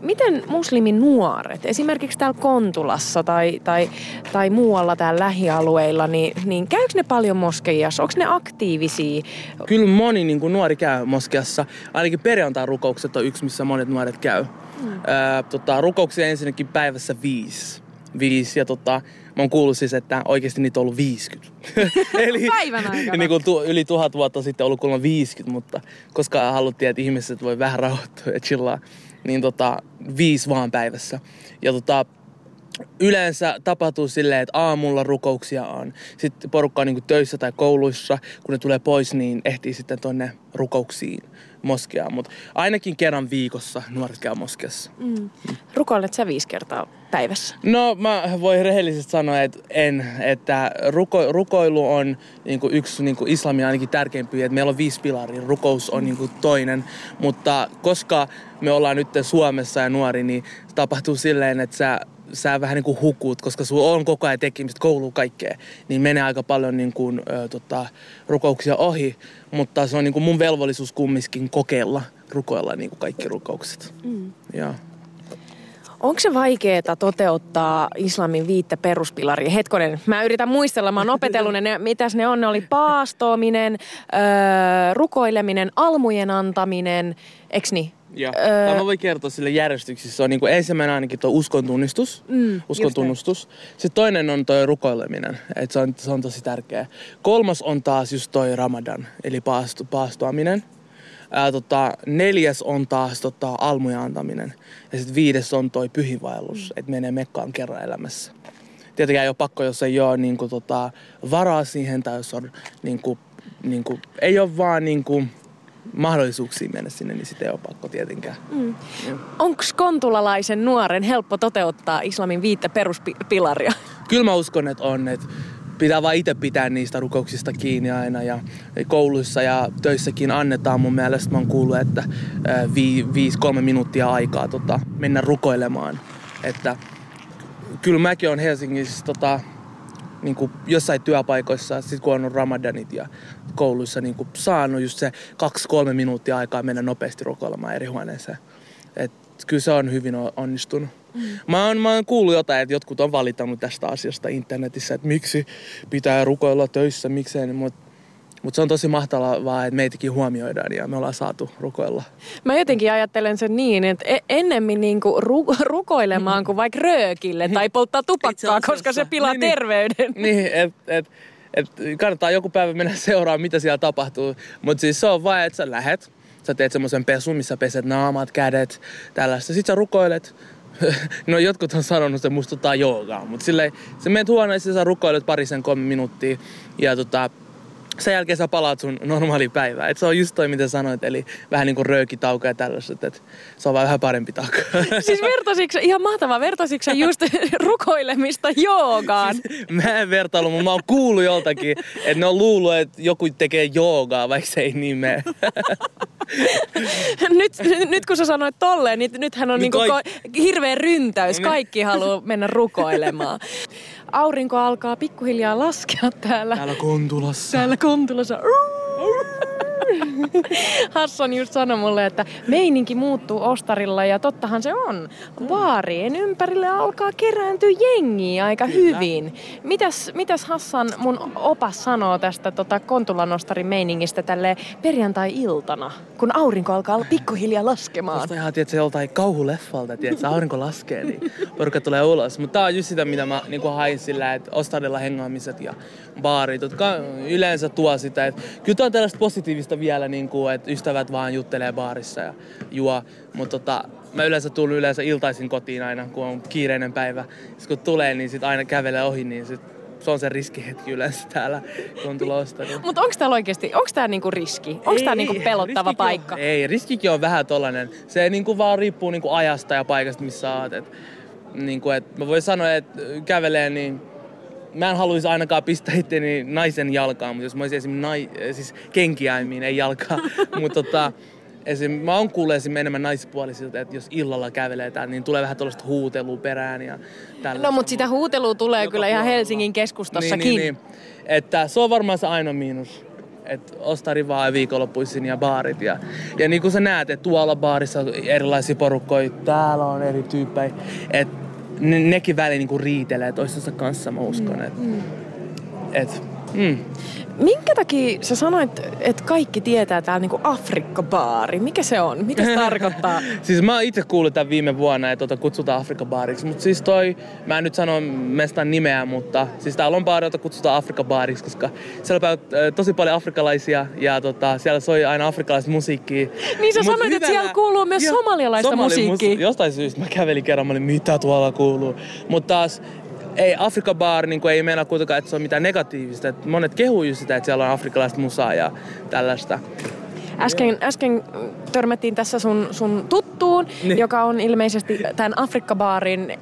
Miten muslimin nuoret, esimerkiksi täällä Kontulassa tai, tai, tai muualla täällä lähialueilla, niin, niin käykö ne paljon moskeijassa? Onko ne aktiivisia? Kyllä moni niin kuin nuori käy moskeassa. Ainakin perjantai-rukoukset on yksi, missä monet nuoret käy. Mm. Öö, tota, rukouksia ensinnäkin päivässä viisi. Viisi ja tota, mä oon kuullut siis, että oikeasti niitä on ollut 50. Eli Päivän aikana. niin kuin tu, yli tuhat vuotta sitten ollut kuulemma 50, mutta koska haluttiin, että ihmiset voi vähän rauhoittua ja chillaa, niin tota, viisi vaan päivässä. Ja tota, yleensä tapahtuu silleen, että aamulla rukouksia on. Sitten porukka on niin töissä tai kouluissa. Kun ne tulee pois, niin ehtii sitten tonne rukouksiin moskeaan. Mutta ainakin kerran viikossa nuoret käy moskeassa. Mm. Rukoilet sä viisi kertaa päivässä? No mä voin rehellisesti sanoa, että en. Että ruko, rukoilu on niin kuin yksi niin kuin islamin ainakin tärkeimpiä. Että meillä on viisi pilaria, rukous on niin kuin toinen. Mutta koska me ollaan nyt Suomessa ja nuori, niin tapahtuu silleen, että sä sä vähän niin kuin hukut, koska sulla on koko ajan tekemistä, koulu kaikkea, niin menee aika paljon niin kuin, ö, tota, rukouksia ohi. Mutta se on niin kuin mun velvollisuus kumminkin kokeilla, rukoilla niin kuin kaikki rukoukset. Mm. Ja. Onko se vaikeaa toteuttaa islamin viittä peruspilaria? Hetkonen, mä yritän muistella, mä oon opetellut ne, ne mitäs ne on. Ne oli paastoaminen, öö, rukoileminen, almujen antaminen, eks niin? Ja. Öö... Mä voin kertoa sille järjestyksissä. Se on niin kuin ensimmäinen ainakin tuo uskon tunnistus, mm, uskon tunnustus. Sitten toinen on tuo rukoileminen, että se on, se on tosi tärkeä. Kolmas on taas just toi ramadan, eli paasto, paastoaminen. Ää, tota, neljäs on taas tota, almuja antaminen. Ja sitten viides on toi pyhivaellus, mm. että menee mekkaan kerran elämässä. Tietenkään ei ole pakko, jos ei ole niin kuin, tota, varaa siihen tai jos on, niin kuin, niin kuin, ei ole vaan niin kuin, mahdollisuuksia mennä sinne, niin sitä ei ole pakko tietenkään. Mm. Onko kontulalaisen nuoren helppo toteuttaa islamin viittä peruspilaria? Kyllä mä uskon, että on. Että pitää vaan itse pitää niistä rukouksista kiinni aina ja kouluissa ja töissäkin annetaan mun mielestä. Mä oon kuullut, että vi, viisi, kolme minuuttia aikaa tota, mennä rukoilemaan. Että kyllä mäkin on Helsingissä tota, niin kuin jossain työpaikoissa, sit kun on ollut ramadanit ja kouluissa niin kuin saanut just se kaksi-kolme minuuttia aikaa mennä nopeasti rukoilemaan eri huoneeseen. Et kyllä se on hyvin onnistunut. Mm. Mä, oon, mä oon kuullut jotain, että jotkut on valittanut tästä asiasta internetissä, että miksi pitää rukoilla töissä, miksei, mutta mutta se on tosi mahtavaa, että meitäkin huomioidaan ja me ollaan saatu rukoilla. Mä jotenkin ajattelen sen niin, että e- ennemmin niinku ru- rukoilemaan kuin vaikka röökille tai polttaa tupakkaa, koska se pilaa niin, niin. terveyden. Niin, että et, et kannattaa joku päivä mennä seuraamaan, mitä siellä tapahtuu. Mutta siis se on vain, että sä lähet, sä teet semmoisen pesun, missä peset naamat, kädet, tällaista. Sitten sä rukoilet, no jotkut on sanonut, että se muistuttaa joogaa, mutta silleen, sä menet huoneeseen, sä rukoilet parisen kolme minuuttia ja tota, sen jälkeen sä palaat sun normaaliin päivään. Et se on just toi, mitä sanoit, eli vähän niin kuin röökitauko ja tällaiset, että se on vaan vähän parempi tauko. Siis vertasitko, ihan mahtavaa, vertasitko just rukoilemista joogaan? Siis, mä en vertailu, mutta mä oon kuullut joltakin, että ne on luullut, että joku tekee joogaa, vaikka se ei niin mene. nyt, nyt kun sä sanoit tolleen, niin nythän on niin niinku kaik... hirveä ryntäys. Kaikki haluaa mennä rukoilemaan. Aurinko alkaa pikkuhiljaa laskea täällä. Täällä Kontulassa. Täällä Kontulassa. Hassan just sanoi mulle, että meininki muuttuu Ostarilla ja tottahan se on. Vaarien ympärille alkaa kerääntyä jengiä aika Kyllä. hyvin. Mitäs, mitäs Hassan mun opas sanoo tästä tota Kontulan Ostarin meiningistä tälle perjantai-iltana, kun aurinko alkaa pikkuhiljaa laskemaan? Tuosta ihan, tiedätkö, joltain kauhuleffalta, että aurinko laskee, niin porukka tulee ulos. Mutta tää on just sitä, mitä mä niin hain sillä, että Ostarilla hengaamiset ja baarit, jotka yleensä tuo sitä. Että kyllä tämä on tällaista positiivista vielä, niin kuin, että ystävät vaan juttelee baarissa ja juo. Mutta tota, mä yleensä tulen yleensä iltaisin kotiin aina, kun on kiireinen päivä. Sitten kun tulee, niin sit aina kävelee ohi, niin sit se on se riskihetki yleensä täällä, kun tulee ostamaan. Mutta onko täällä oikeasti, onko tää niinku riski? Onko tää niinku pelottava paikka? On, ei, riskikin on vähän tollanen. Se niinku vaan riippuu niinku ajasta ja paikasta, missä oot. Et, niinku, et mä voin sanoa, että kävelee niin mä en haluaisi ainakaan pistää itteni naisen jalkaan, mutta jos mä olisin esimerkiksi nai, siis kenkiäimiin, ei jalkaa. mutta tota, esim, mä oon kuullut esim. enemmän naispuolisilta, että jos illalla kävelee täällä, niin tulee vähän tuollaista huutelua perään ja tällaista. No mutta sitä huutelua tulee Joka kyllä ihan Helsingin keskustassakin. Niin, niin, niin. Että se on varmaan se ainoa miinus että ostari vaan viikonloppuisin ja baarit. Ja, ja niin kuin sä näet, että tuolla baarissa on erilaisia porukkoja, täällä on eri tyyppejä. Että ne, nekin väliin niinku riitelee toistensa kanssa, mä uskon. Mm. Et, mm. et, mm. Minkä takia sä sanoit, että kaikki tietää täällä niinku Afrikka-baari? Mikä se on? Mitä se tarkoittaa? siis mä itse kuullut tämän viime vuonna, että tota kutsutaan Afrikka-baariksi. Mutta siis toi, mä en nyt sano mestan nimeä, mutta siis täällä on baari, jota kutsutaan Afrikka-baariksi, koska siellä on tosi paljon afrikkalaisia ja tota, siellä soi aina afrikkalaista musiikkia. Niin sä Mut sanoit, että siellä kuuluu myös somalialaista somali musiikkia. Mus- jostain syystä mä kävelin kerran, mä olin, mitä tuolla kuuluu. Mutta taas ei Afrika Bar niin ei meinaa kuitenkaan, että se on mitään negatiivista. Et monet kehuu just sitä, että siellä on afrikkalaista musaa ja tällaista. Äsken, äsken törmättiin tässä sun, sun tuttuun, niin. joka on ilmeisesti tämän Afrikka-baarin,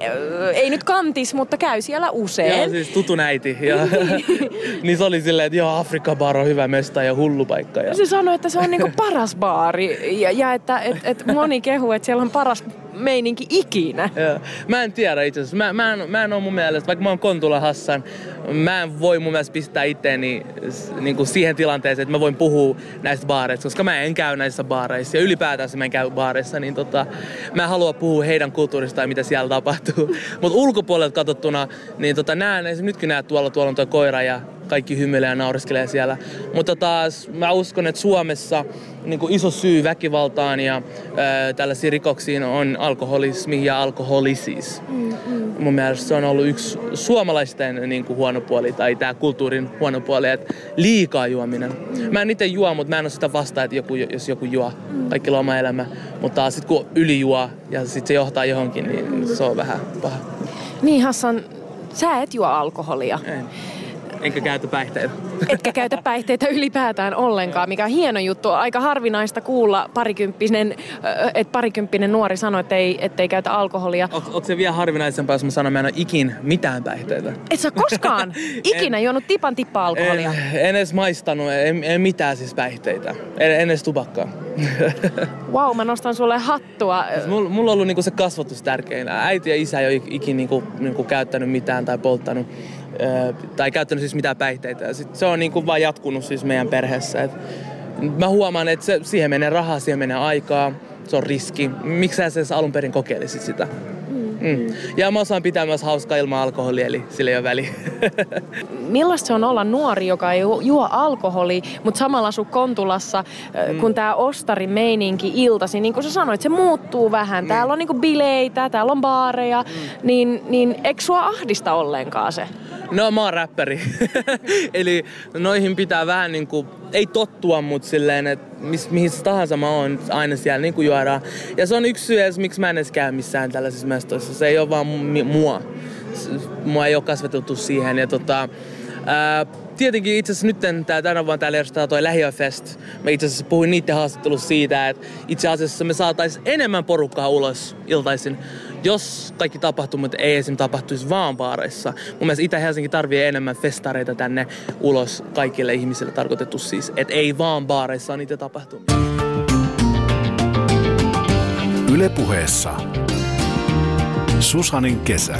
ei nyt kantis, mutta käy siellä usein. Joo, siis tutun äiti. Ja, niin se oli silleen, että joo, Afrikka-baar on hyvä mesta ja hullu paikka. Ja... Se sanoi, että se on niinku paras baari ja, ja että et, et moni kehu, että siellä on paras meininki ikinä. Joo. Mä en tiedä itse asiassa. Mä, mä, en, mä en ole mun mielestä, vaikka mä oon Kontula Hassan, mä en voi mun mielestä pistää itteeni niin kuin siihen tilanteeseen, että mä voin puhua näistä baareista, koska mä en käy näissä baareissa ja ylipäätään mä en käy baareissa, niin tota, mä en halua puhua heidän kulttuurista ja mitä siellä tapahtuu. Mutta ulkopuolelta katsottuna, niin tota, näen, nytkin näet tuolla, tuolla on tuo koira ja kaikki hymyilee ja naureskelee siellä. Mutta taas mä uskon, että Suomessa niin kuin iso syy väkivaltaan ja ää, tällaisiin rikoksiin on alkoholismi ja alkoholisis. Mm, mm. Mun mielestä se on ollut yksi suomalaisten niin kuin huono puoli tai tämä kulttuurin huono puoli, että liikaa juominen. Mm. Mä en itse juo, mutta mä en ole sitä vastaan, että joku, jos joku juo. Mm. Kaikki on oma elämä. Mutta sitten kun yli juo ja sitten se johtaa johonkin, niin se on vähän paha. Niin Hassan, sä et juo alkoholia. En enkä käytä päihteitä. Etkä käytä päihteitä ylipäätään ollenkaan, mikä on hieno juttu. Aika harvinaista kuulla parikymppinen, että parikymppinen nuori sanoi, että ei, ettei käytä alkoholia. Onko se vielä harvinaisempaa, jos mä sanon, että mä en ole ikin mitään päihteitä? Et sä koskaan ikinä en, juonut tipan tippa alkoholia? En, en edes maistanut, en, en mitään siis päihteitä. En, en edes tupakkaa. wow, mä nostan sulle hattua. Siis mulla, mulla on ollut niinku se kasvatus tärkein. Äiti ja isä ei ole ikinä niinku, niinku käyttänyt mitään tai polttanut tai käyttänyt siis mitään päihteitä. Sit se on niin kuin vaan jatkunut siis meidän perheessä. Et mä huomaan, että se, siihen menee rahaa, siihen menee aikaa, se on riski. Miksi sä edes alun perin kokeilisit sitä? Mm. Ja mä osaan pitää myös hauskaa ilman alkoholia, eli sillä ei ole väliä. Millaista se on olla nuori, joka ei juo alkoholi, mutta samalla asuu Kontulassa, mm. kun tämä ostari meininki iltasi, niin kuin sä sanoit, se muuttuu vähän. Mm. Täällä on niinku bileitä, täällä on baareja, mm. niin, niin eikö sua ahdista ollenkaan se? No mä oon räppäri. Eli noihin pitää vähän niinku, ei tottua, mutta silleen, että mis, mihin tahansa mä oon aina siellä niinku juodaan. Ja se on yksi syy miksi mä en edes käy missään tällaisissa mestoissa. Se ei ole vaan mua. Mua ei ole kasvatettu siihen. Ja tota, ää, tietenkin itse asiassa nyt tää, tänä vuonna täällä järjestetään toi Lähiöfest. Mä itse asiassa puhuin niiden haastattelussa siitä, että itse asiassa me saatais enemmän porukkaa ulos iltaisin, jos kaikki tapahtumat ei esim. tapahtuisi vaan baareissa. Mun mielestä Itä-Helsinki tarvii enemmän festareita tänne ulos kaikille ihmisille tarkoitettu siis, että ei vaan baareissa on niitä tapahtumia. Ylepuheessa Susanin kesä.